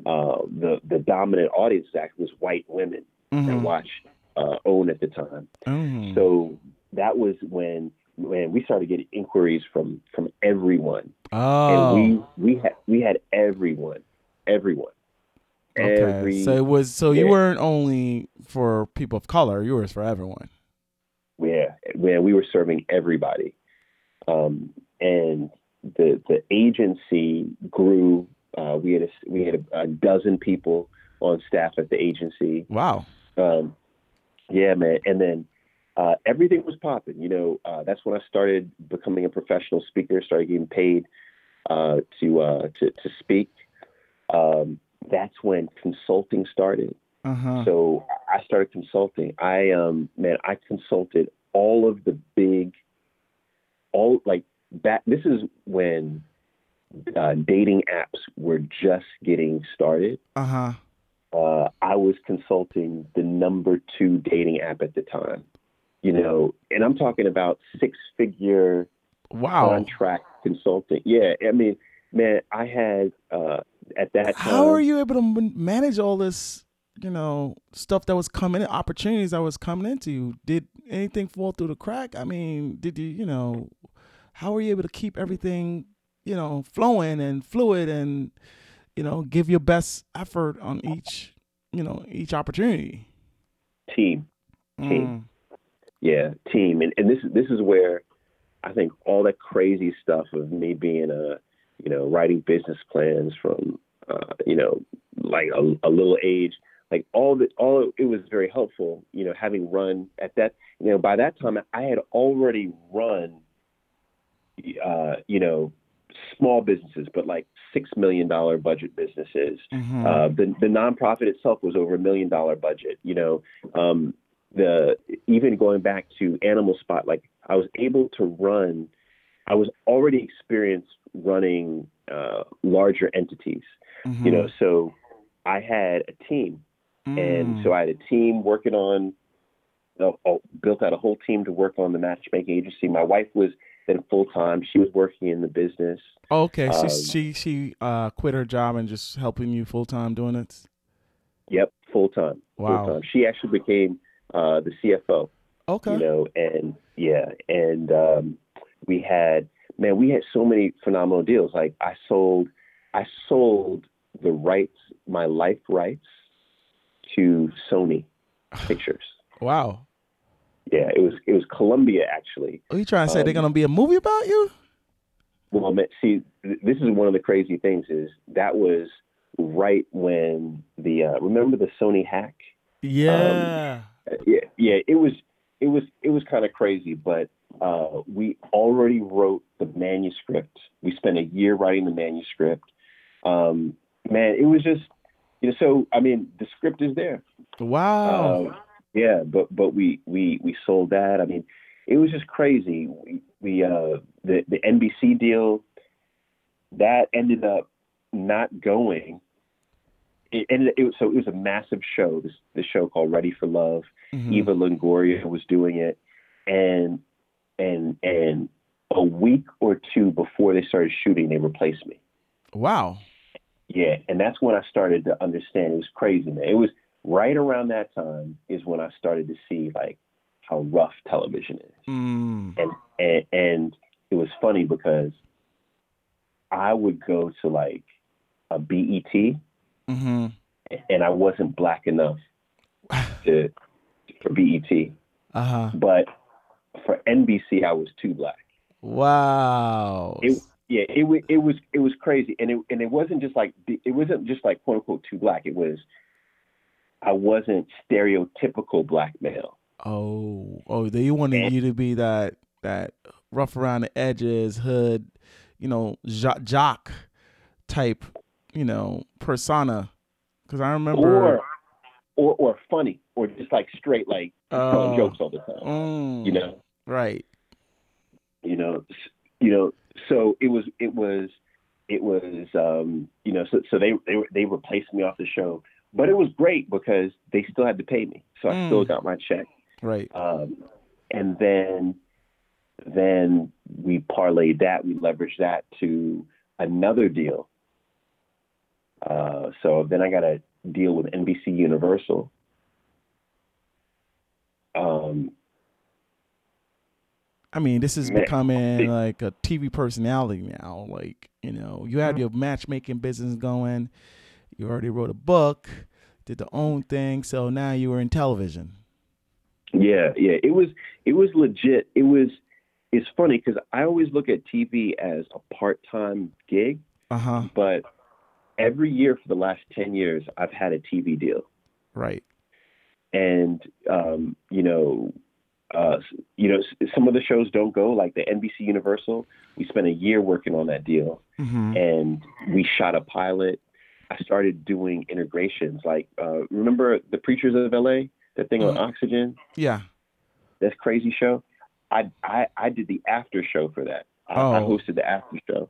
uh, the the dominant audience act was white women that Mhm. watched uh, OWN at the time. Mhm. So that was when when we started getting inquiries from from everyone, oh. and we we had we had everyone, everyone, okay. every so it was. So you weren't only for people of color. You were for everyone. yeah, man, we were serving everybody, um, and the the agency grew. Uh, we had a, we had a, a dozen people on staff at the agency. Wow. Um, yeah, man. And then uh, everything was popping. You know, uh, that's when I started becoming a professional speaker. Started getting paid uh, to uh, to to speak. Um, that's when consulting started. Uh huh. So I started consulting. I um man, I consulted all of the big, all like that. This is when uh, dating apps were just getting started Uh huh. uh, I was consulting the number two dating app at the time. You know, and I'm talking about six figure Wow. contract consulting. Yeah, I mean, man, I had uh, at that time. How are you able to manage all this? You know, stuff that was coming in, opportunities that was coming into you. Did anything fall through the crack? I mean, did you, you know, how were you able to keep everything, you know, flowing and fluid and, you know, give your best effort on each, you know, each opportunity? team? Mm. Yeah, team, and and this this is where I think all that crazy stuff of me being a you know writing business plans from uh, you know like a, a little age, like all the all it was very helpful. You know, having run at that you know by that time I had already run uh, you know small businesses, but like six million dollar budget businesses. Mhm. Uh, the the nonprofit itself was over a million dollar budget. You know, um, the even going back to Animal Spot, like I was able to run. I was already experienced running uh, larger entities. Mhm. You know, so I had a team, and Mm. so I had a team working on. Uh, built out a whole team to work on the matchmaking agency. My wife was then full time. She was working in the business. Oh, okay, she um, she she uh, quit her job and just helping you full time doing it. Yep, full time. Wow. Full time. She actually became uh, the CFO. Okay. you know and yeah and um we had man we had so many phenomenal deals like i sold i sold the rights my life rights to sony pictures Wow. yeah it was it was columbia actually Are you trying to say they're Um, gonna be a movie about you? well man, see th- this is one of the crazy things is that was right when the uh remember the sony hack Yeah. Uh, yeah, yeah, it was it was it was kind of crazy, but uh, we already wrote the manuscript. We spent a year writing the manuscript. Um, man, it was just you know. So I mean, the script is there. wow. Uh, yeah, but but we we we sold that. I mean, it was just crazy. We we uh the the NBC deal that ended up not going. It, and it was, so it was a massive show. This this show called Ready for Love. Mhm. Eva Longoria was doing it, and and and a week or two before they started shooting, they replaced me. Wow. Yeah, and that's when I started to understand. It was crazy, man. It was right around that time is when I started to see like how rough television is, Mm. and and, and it was funny because I would go to like a BET, hmm and I wasn't black enough to for BET, Uh huh. but for NBC I was too black. Wow. It, yeah, it wa- it was it was crazy, and it and it wasn't just like it wasn't just like quote unquote too black. It was I wasn't stereotypical black male. oh, oh, they wanted And- you to be that that rough around the edges, hood, you know, jo- jock type, you know, persona. Because I remember. or or or funny, or just like straight like telling Oh. jokes all the time. Mm, You know, Right. you know, you know. So it was it was it was um, you know. So so they they were- they replaced me off the show, but it was great because they still had to pay me, so I Mm. still got my check. Right. Um, and then then we parlayed that, we leveraged that to another deal. Uh, so then I got to deal with NBC Universal. Um, I mean, this is Man, becoming it- like a TV personality now. Like, you know, you had your matchmaking business going. You already wrote a book, did the OWN thing. So now you were in television. yeah, yeah, it was it was legit. It was it's funny because I always look at TV as a part time gig, Uh huh. but every year for the last ten years, I've had a TV deal. Right. and um, you know, uh, you know, some of the shows don't go like the NBC Universal. We spent a year working on that deal, hmm and we shot a pilot. I started doing integrations, like uh, remember the Preachers of LA, that thing on Mhm. Oxygen, Yeah. that crazy show. I I, I did the after show for that. I, I Oh. hosted the after show.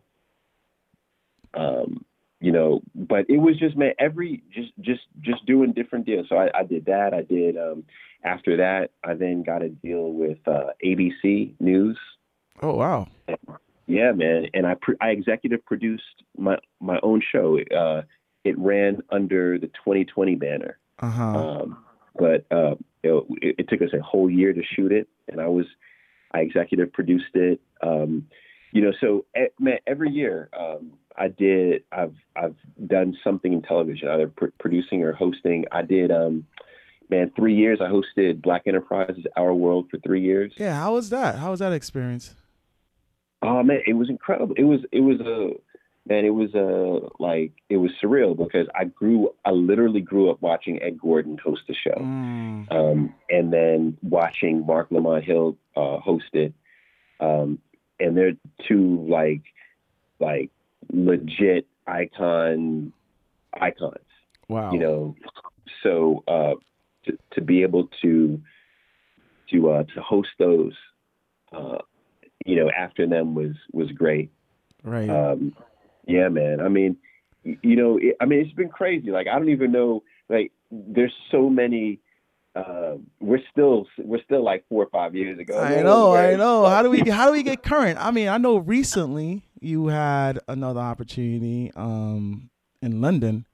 Um, you know, but it was just man, every just just just doing different deals. So I, I did that. I did um, after that. I then got a deal with uh, ABC News. Oh wow. Yeah, man, and I I executive produced my my own show. Uh, it ran under the 2020 banner. Uh huh. Um, but uh, it, it took us a whole year to shoot it, and I was I executive produced it. Um, you know, so man, every year um, I did. I've I've done something in television, either pr- producing or hosting. I did. Um, man, three years I hosted Black Enterprises Our World for three years. yeah. How was that? How was that experience? Oh man, it was incredible. It was it was a man. It was a like it was surreal because I grew. I literally grew up watching Ed Gordon host the show. Mm, um, and then watching Marc Lamont Hill uh, host it. Um, and they're two like like legit icon icons, wow. you know. So uh, to to be able to to uh, to host those, uh, you know, after them was was great. Right. Um, yeah, man. I mean, you know, it, I mean, it's been crazy. Like, I don't even know. Like, there's so many. Uh, we're still we're still like four or five years ago. I know, I know. How do we how do we get current? I mean, I know recently you had another opportunity um in London.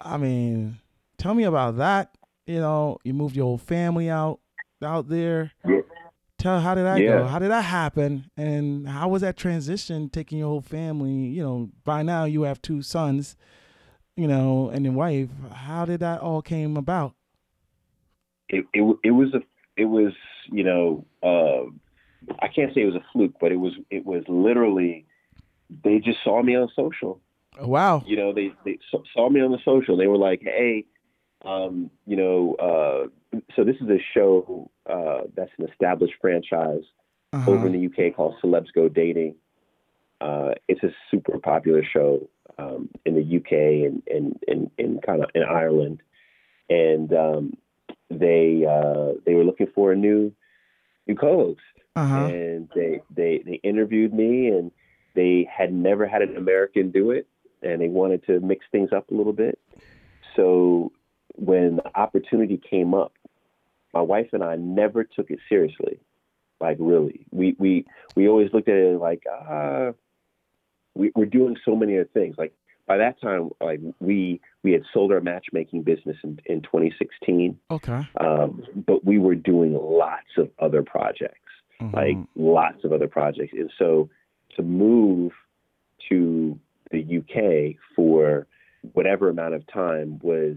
I mean, tell me about that. You know, you moved your whole family out out there. Yeah. Tell how did that go? How did that happen? And how was that transition taking your whole family? You know, by now you have two sons, you know, and your wife. How did that all came about? It, it it was a it was you know uh, I can't say it was a fluke, but it was it was literally they just saw me on social. Oh, wow. You know, they they saw me on the social. They were like, hey. Um, you know, uh, so this is a show uh, that's an established franchise Uh-huh. over in the UK called Celebs Go Dating. Uh, it's a super popular show um, in the UK and and and, and kind of in Ireland, and um, they uh, they were looking for a new new co-host, Uh-huh. and they they they interviewed me, and they had never had an American do it. and they wanted to mix things up a little bit. So when the opportunity came up, my wife and I never took it seriously. Like really, we we we always looked at it like ah, we, we're doing so many other things. Like by that time, like we we had sold our matchmaking business in, in 2016. Okay. Um, but we were doing lots of other projects, Mhm. like lots of other projects, and so to move to the UK for whatever amount of time was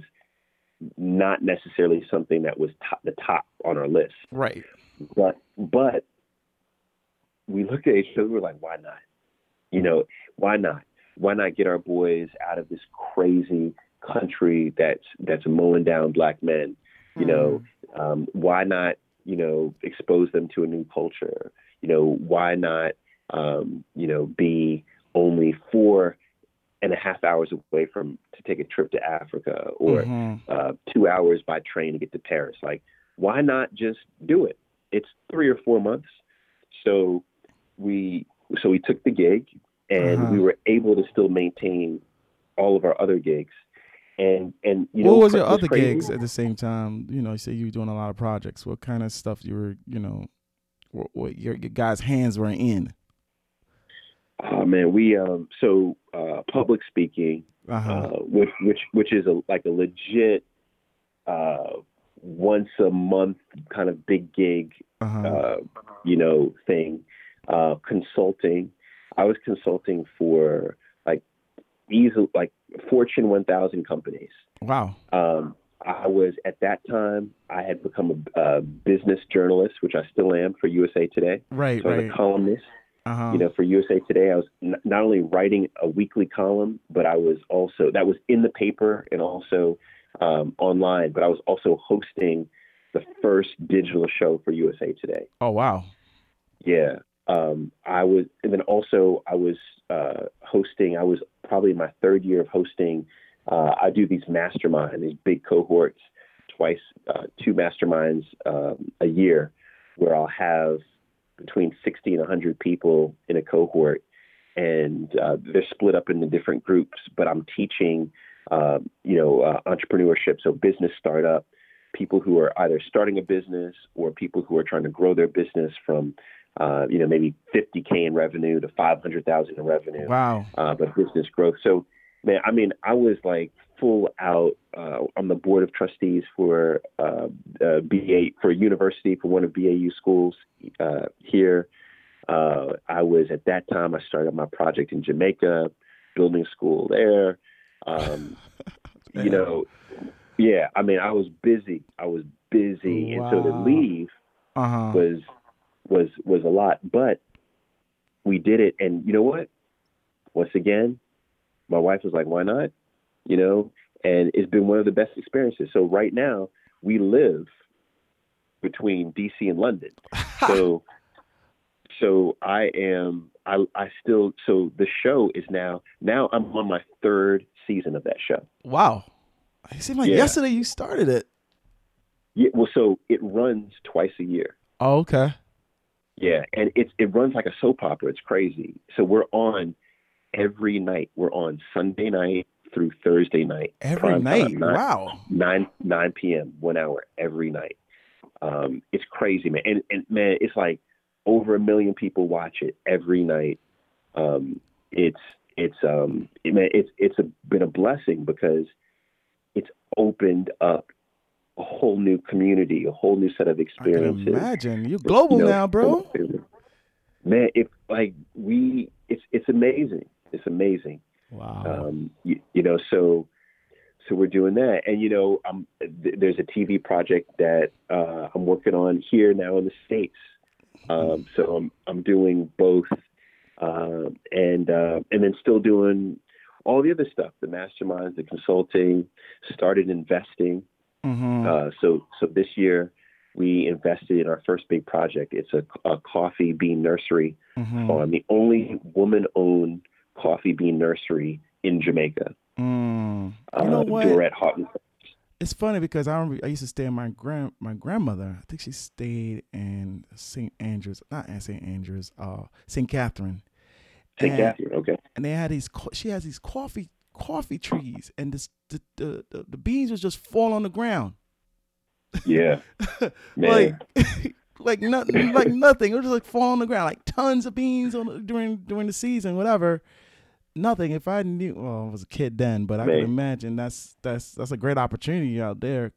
not necessarily something that was top, the top on our list. right. But but we looked at each other. And We were like, why not? You know, why not? Why not get our boys out of this crazy country that's that's mowing down black men? You know, um, why not? You know, expose them to a new culture. You know, why not? Um, you know, be only four and a half hours away from to take a trip to Africa or Mhm. uh, two hours by train to get to Paris. Like, why not just do it? It's three or four months. So we so we took the gig, and Uh-huh. we were able to still maintain all of our other gigs. And and you know what was your other crazy? gigs at the same time? You know, you say you were doing a lot of projects. What kind of stuff you were, you know, what, what your, your guys' hands were in? Oh man, we um so uh, public speaking, Uh-huh. uh, which which which is a like a legit uh, once a month kind of big gig uh-huh. uh, you know, thing. Uh, consulting. I was consulting for easily like Fortune 1000 companies. wow. Um, I was at that time. I had become a, a business journalist, which I still am for USA Today. Right, So I was a columnist. Uh-huh. You know, for USA Today, I was n- not only writing a weekly column, but I was also that was in the paper and also um, online. But I was also hosting the first digital show for USA Today. oh, wow. Yeah. Um, I was, and then also I was uh, hosting. I was probably my third year of hosting. Uh, I do these masterminds, these big cohorts, twice, uh, two masterminds um, a year, where I'll have between 60 and 100 people in a cohort, and uh, they're split up into different groups. But I'm teaching, uh, you know, uh, entrepreneurship, so business startup, people who are either starting a business or people who are trying to grow their business from uh, you know, maybe 50k in revenue to 500,000 in revenue, Wow. uh, but business growth. So, man, I mean, I was like full out uh, on the board of trustees for uh, uh, BA for a university for one of BAU schools uh, here. Uh, I was at that time. I started my project in Jamaica, building school there. Um, you know, yeah. I mean, I was busy. I was busy, and so to leave Uh-huh. was was was a lot but we did it and you know what once again my wife was like why not you know and it's been one of the best experiences so right now we live between dc and london so so i am i i still so the show is now now i'm on my third season of that show wow. It seemed like Yeah. yesterday you started it. yeah well so it runs twice a year Oh, okay. Yeah, and it's it runs like a soap opera. It's crazy. So we're on every night. We're on Sunday night through Thursday night. Every night. nine, Wow. nine nine p.m. One hour every night. Um, it's crazy, man. And and man, it's like over a million people watch it every night. Um, it's it's um it, man, it's it's a, been a blessing because it's opened up a whole new community, a whole new set of experiences imagine. You're global you know, now, bro. Man, if like we, it's it's amazing. It's amazing. Wow. Um, you, you know, so so we're doing that, and you know, um, th- there's a TV project that uh, I'm working on here now in the states. Um, so I'm I'm doing both, um, and uh, and then still doing all the other stuff, the masterminds, the consulting. Started investing. Mm-hmm. Uh, so so this year we invested in our first big project. It's a, a coffee bean nursery mm-hmm. farm, the only woman-owned coffee bean nursery in Jamaica. Mm. Uh, You know what? Dorette Houghton. It's funny because I remember I used to stay at my grand my grandmother. I think she stayed in St. Andrews, not in St. Andrews, uh, St. Catherine. St. Catherine. Okay. and they had these co- she has these coffee coffee trees and this the the, the, the beans was just fall on the ground. Yeah. like like nothing like nothing. It was just like fall on the ground like tons of beans on during during the season whatever. Nothing. If i knew well i was a kid then but i Man. can imagine that's that's that's a great opportunity out there.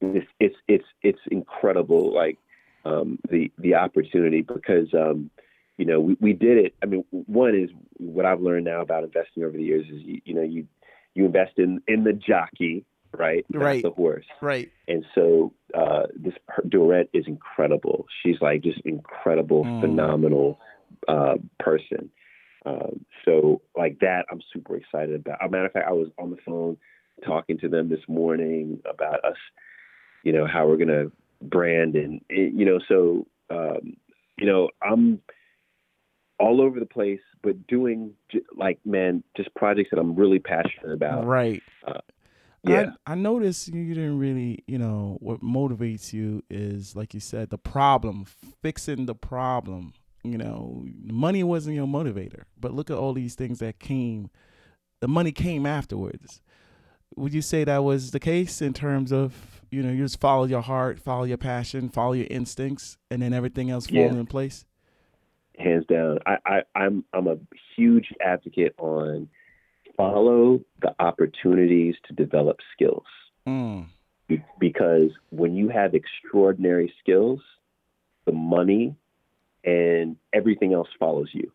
It's it's it's it's incredible like um the the opportunity because um you know we, we did it. I mean one is what i've learned now about investing over the years is you, you know you you invest in in the jockey right? Not Right. the horse. Right. And so uh this her Dorette is incredible. She's like just incredible Mm. phenomenal uh person. Um so like that i'm super excited about. A matter of fact i was on the phone talking to them this morning about us you know how we're going to brand and eh, you know so um you know i'm all over the place but doing like man just projects that i'm really passionate about right uh, yeah I, I noticed you didn't really, you know, what motivates you is, like you said, the problem, fixing the problem. You know, money wasn't your motivator, but look at all these things that came. The money came afterwards. Would you say that was the case in terms of, you know, you just follow your heart, follow your passion, follow your instincts, and then everything else Yeah. falls in place? Hands down I, I i'm i'm a huge advocate on follow the opportunities to develop skills Mm, Be- because when you have extraordinary skills, the money and everything else follows you.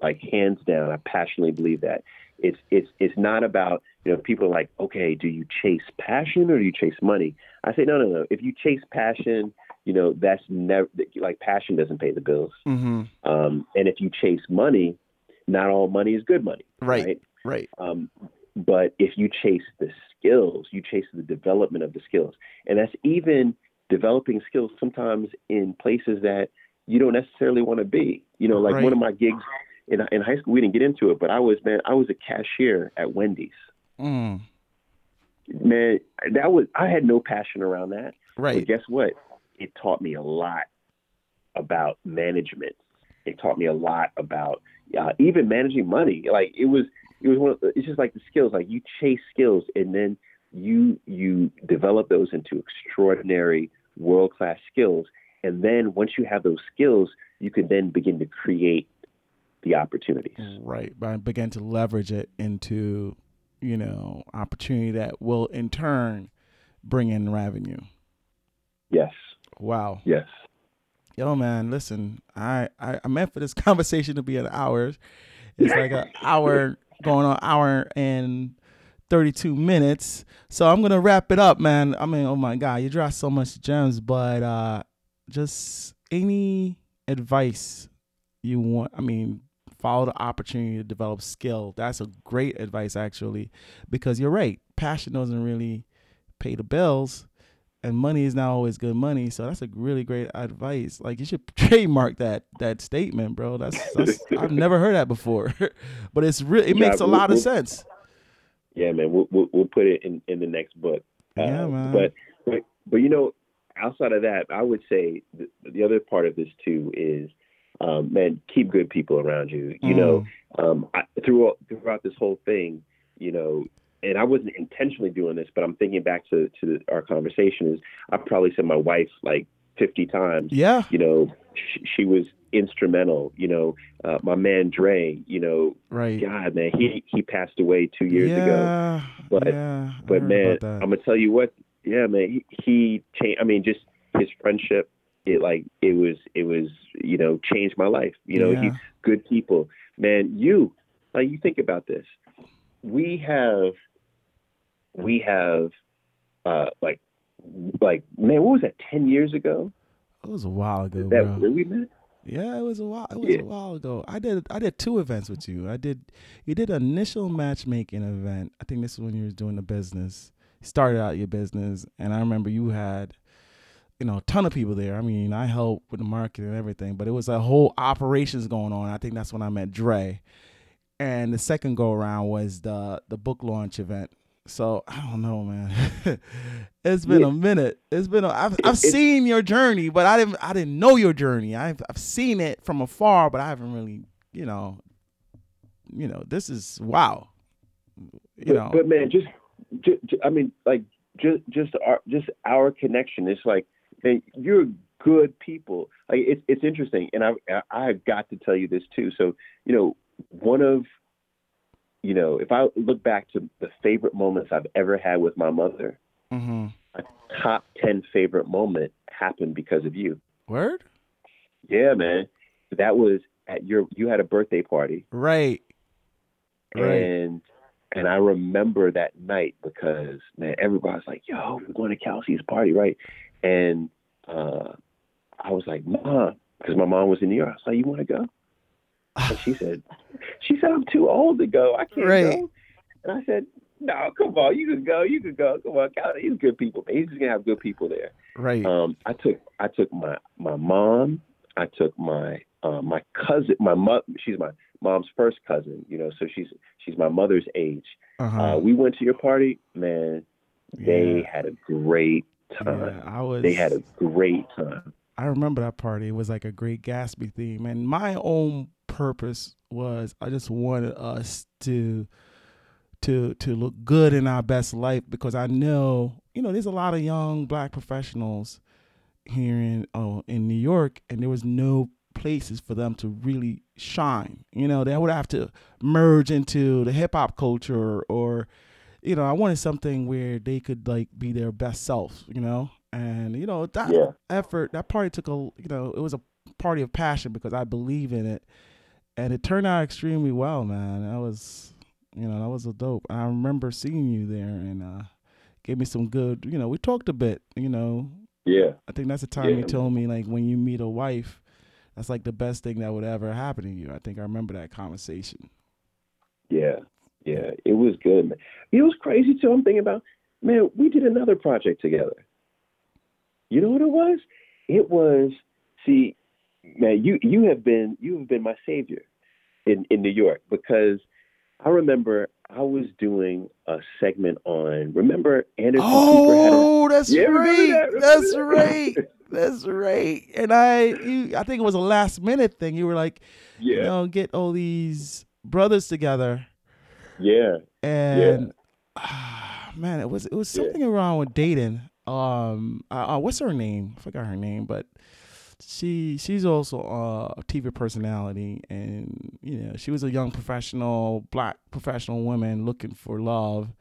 Like hands down, I passionately believe that. It's it's it's not about you know people are like okay, do you chase passion or do you chase money? I say no no no. If you chase passion, you know that's never like passion doesn't pay the bills. mm-hmm. Um, and if you chase money, not all money is good money. Right. right? Right. Um, but if you chase the skills, you chase the development of the skills. And that's even developing skills sometimes in places that you don't necessarily want to be. You know, like Right. one of my gigs in, in high school, we didn't get into it, but I was, man, I was a cashier at Wendy's. Mm, Man, that was, I had no passion around that. But right. guess what? It taught me a lot about management. It taught me a lot about uh, even managing money. Like it was, it was one. Of it's just like the skills. Like you chase skills, and then you you develop those into extraordinary, world class skills. And then once you have those skills, you can then begin to create the opportunities. Right. But I began to leverage it into, you know, opportunity that will in turn bring in revenue. Yes, Wow. yes. Yo, man, listen, I, I, I meant for this conversation to be an hour. It's like an hour going on hour and 32 minutes. So I'm going to wrap it up, man. I mean, oh my God, you dropped so much gems, but uh, just any advice you want, I mean, follow the opportunity to develop skill. That's a great advice, actually, because you're right. Passion doesn't really pay the bills and money is not always good money. So that's a really great advice. Like you should trademark that that statement, bro. That's, that's I've never heard that before, but it's really it Yeah, makes a we'll- lot of we'll- sense. Yeah, man. We'll we'll, we'll put it in, in the next book. Yeah, Uh, man. But but but you know, outside of that, I would say the, the other part of this too is, um, man, keep good people around you. You know, Mm. um, I, throughout throughout this whole thing, you know, and I wasn't intentionally doing this, but I'm thinking back to to our conversation. Is I probably said my wife like 50 times. yeah, You know, she, she was instrumental. You know, uh, my man Dre. You know, right. God, man, he he passed away two years yeah, ago. But- yeah, But man. I'm gonna tell you what. Yeah, man, he, he changed. I mean, just his friendship. It like it was. It was. You know, changed my life. You know, he good people. Man, you like you think about this. We have. We have, uh, like, like man, what was that? Ten years ago it was a while ago, that bro. where we met. Yeah, it was a while. It was Yeah. a while ago. I did. I did two events with you. I did. You did an initial matchmaking event. I think this is when you was doing the business. You started out your business, and I remember you had, you know, a ton of people there. I mean, I helped with the marketing and everything, but it was a whole operations going on. I think that's when I met Dre. And the second go around was the the book launch event. So I don't know, man. it's been Yeah. a minute. It's been. A, I've I've it's- seen your journey, but I didn't. I didn't know your journey. I've I've seen it from afar, but I haven't really, you know, you know, this is wow. You but, know, but man, just, just, I mean, like just just our just our connection. It's like, man, you're good people. Like it's it's interesting, and I I have got to tell you this too. So you know, one of you know, if I look back to the favorite moments I've ever had with my mother, mm-hmm. a top ten favorite moment happened because of you. word, Yeah, man. That was at your you had a birthday party right, right, and and I remember that night because man, everybody's like, "Yo, we're going to Kelsey's party, right?" And uh, I was like, "Mom," because my mom was in New York. I was like, "You want to go?" And she said, "She said I'm too old to go. I can't Right. go." And I said, "No, come on, you can go. You can go. Come on, Kelsey, he's good people. Man. He's gonna have good people there." right, Um, I took I took my my mom. I took my uh, my cousin. My mother. She's my mom's first cousin. You know, so she's she's my mother's age. uh-huh. Uh, we went to your party, man. They yeah. had a great time. yeah, I was. They had a great time. I remember that party. It was like a great Gatsby theme, and my own purpose was I just wanted us to to to look good in our best life because I know you know there's a lot of young black professionals here in oh in New York, and there was no places for them to really shine. You know, they would have to merge into the hip hop culture or you know, I wanted something where they could like be their best self, you know? And you know, that Yeah. effort, that party took a, you know, it was a party of passion because I believe in it. And it turned out extremely well, man. That was, you know, that was a dope. I remember seeing you there and uh gave me some good, you know, we talked a bit, you know. Yeah, I think that's the time Yeah. you told me like when you meet a wife, that's like the best thing that would ever happen to you. I think I remember that conversation. yeah, yeah. It was good, man. Know what's crazy too? I'm thinking about, man. We did another project together. You know what it was? It was see, man. You you have been you have been my savior in in New York because I remember I was doing a segment on. Remember Anderson Cooper had a Oh, that's Yeah, right. that? That's that? right. That's right. And I, you, I think it was a last minute thing. You were like, you yeah know, get all these brothers together, yeah and ah, man, it was it was Yeah. something around with dating. Um, uh, uh, what's her name? I forgot her name, but she she's also a TV personality, and you know, she was a young professional, black professional woman looking for love,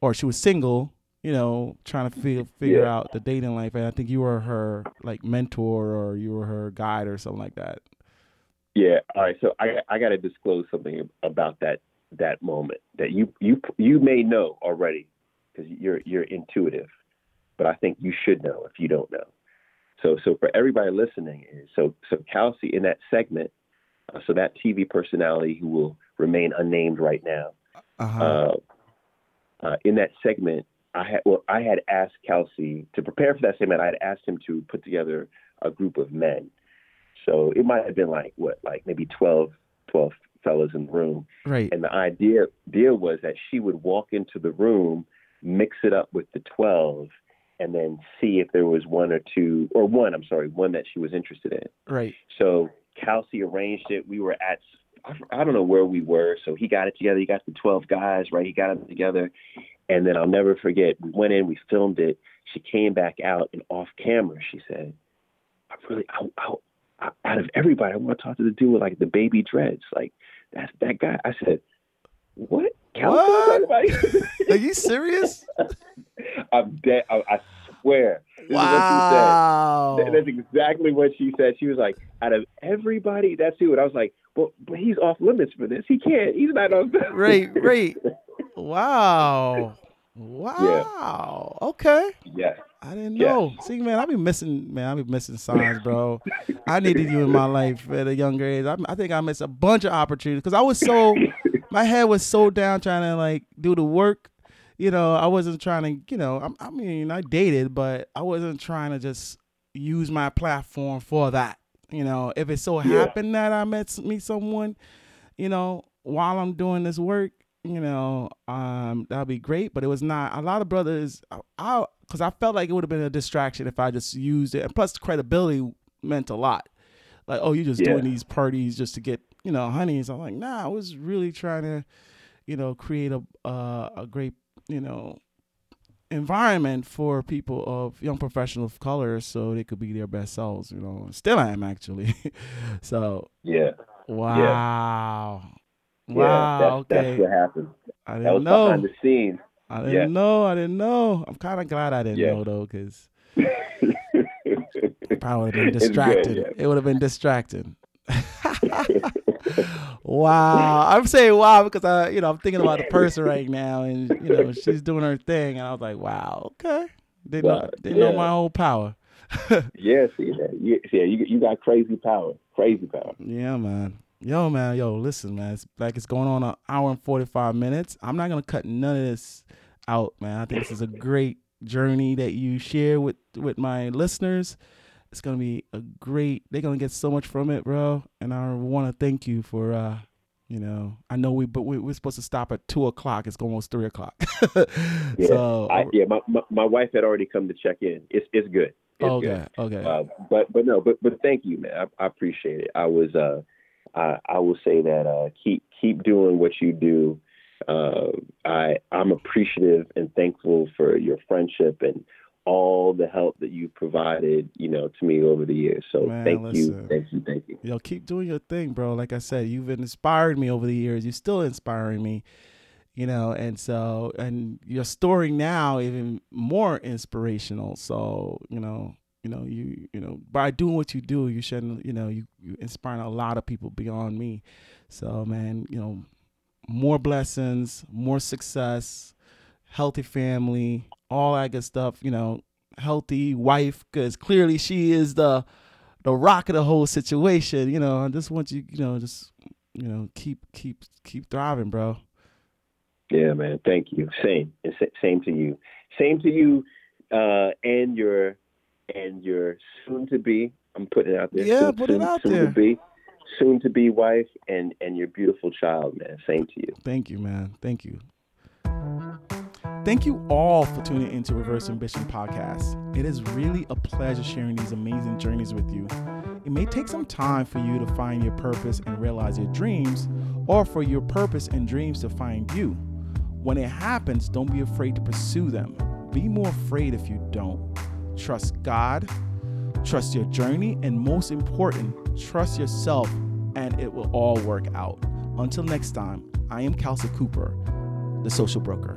or she was single. You know, trying to figure figure Yeah. out the dating life, and I think you were her like mentor, or you were her guide, or something like that. Yeah. All right. So I I got to disclose something about that that moment that you you you may know already because you're you're intuitive, but I think you should know if you don't know. So so for everybody listening, so so Kelsey in that segment, uh, so that TV personality who will remain unnamed right now. Uh-huh. Uh, uh, in that segment, I had well, I had asked Kelsey to prepare for that segment. I had asked him to put together a group of men. So it might have been like what, like maybe 12, 12 fellas in the room. right. And the idea idea was that she would walk into the room, mix it up with the twelve, and then see if there was one or two, or one, I'm sorry, one that she was interested in. Right. So Kelsey arranged it. We were at, I don't know where we were. So he got it together. He got the 12 guys, right? He got them together. And then I'll never forget, we went in, we filmed it. She came back out, and off camera, she said, I really, I, I, I, out of everybody, I want to talk to the dude with like the baby dreads. Like, that's that guy. I said, what? Kelsey was Are you serious? I'm dead. I, I swear. This is what she said. wow. That's exactly what she said. She was like, out of everybody, that's who. And I was like, well, but he's off limits for this. He can't. He's not on. Right, right. Wow. Wow. Okay. yeah. I didn't Yeah. know. See, man, I be missing, man, I be missing signs, bro. I needed you in my life at a younger age. I, I think I missed a bunch of opportunities because I was so, my head was so down trying to like do the work. You know, I wasn't trying to, you know, I, I mean, I dated, but I wasn't trying to just use my platform for that. You know, if it so Yeah. happened that I met meet someone, you know, while I'm doing this work, you know, um, that'd be great. But it was not. A lot of brothers, I, because I felt like it would have been a distraction if I just used it. And plus, credibility meant a lot. like, oh, you're just Yeah. doing these parties just to get, you know, honeys. I'm like, nah, I was really trying to, you know, create a uh, a great, you know, environment for people of young professionals of color so they could be their best selves. You know, still I am actually. so Yeah. wow, Yeah. wow, That's, okay. that's what happened. I didn't was know. behind the scenes. I didn't Yeah. know. I didn't know. I'm kind of glad I didn't Yeah. know though, because probably would have been good, distracted. yeah. It would have been distracting. wow, I'm saying wow because I, you know, I'm thinking about the person right now, and you know, she's doing her thing, and I was like, wow, okay, they know, Wow, they know yeah. my whole power. yeah, see that. You, yeah, you you got crazy power. Crazy power. Yeah, man. Yo, man. Yo, listen, man. It's like it's going on an hour and 45 minutes. I'm not going to cut none of this out, man. I think this is a great journey that you share with, with my listeners. It's going to be a great, they're going to get so much from it, bro. And I want to thank you for, uh, you know, I know we, but we, we're supposed to stop at two o'clock. It's almost three o'clock. Yeah. so, I, yeah, my, my my wife had already come to check in. It's it's good. It's okay, good. okay. Uh, but but no, but but thank you, man. I, I appreciate it. I was uh, I I will say that uh, keep keep doing what you do. Uh, I I'm appreciative and thankful for your friendship and all the help that you provided, you know, to me over the years. So Man, thank you, thank you, thank you. Yo, keep doing your thing, bro. Like I said, you've inspired me over the years. You're still inspiring me, you know, and so and your story now even more inspirational. So, you know, you know, you you know, by doing what you do, you shouldn't, you know, you you inspiring a lot of people beyond me. So, man, you know, more blessings, more success, healthy family, all that good stuff, you know, healthy wife cuz clearly she is the the rock of the whole situation. You know, I just want you, you know, just you know, keep keep keep thriving, bro. Yeah, man. Thank you. Same. Same to you. Same to you, uh, and your and your soon to be. I'm putting it out there. Yeah, soon, put it soon- out soon there. To be, soon to be wife and and your beautiful child, man. Same to you. Thank you, man. Thank you. Thank you all for tuning into Reverse Ambition Podcast. It is really a pleasure sharing these amazing journeys with you. It may take some time for you to find your purpose and realize your dreams, or for your purpose and dreams to find you. When it happens, don't be afraid to pursue them. Be more afraid if you don't. Trust God, trust your journey, and most important, trust yourself, and it will all work out. Until next time, I am Kelsey Cooper, the social broker.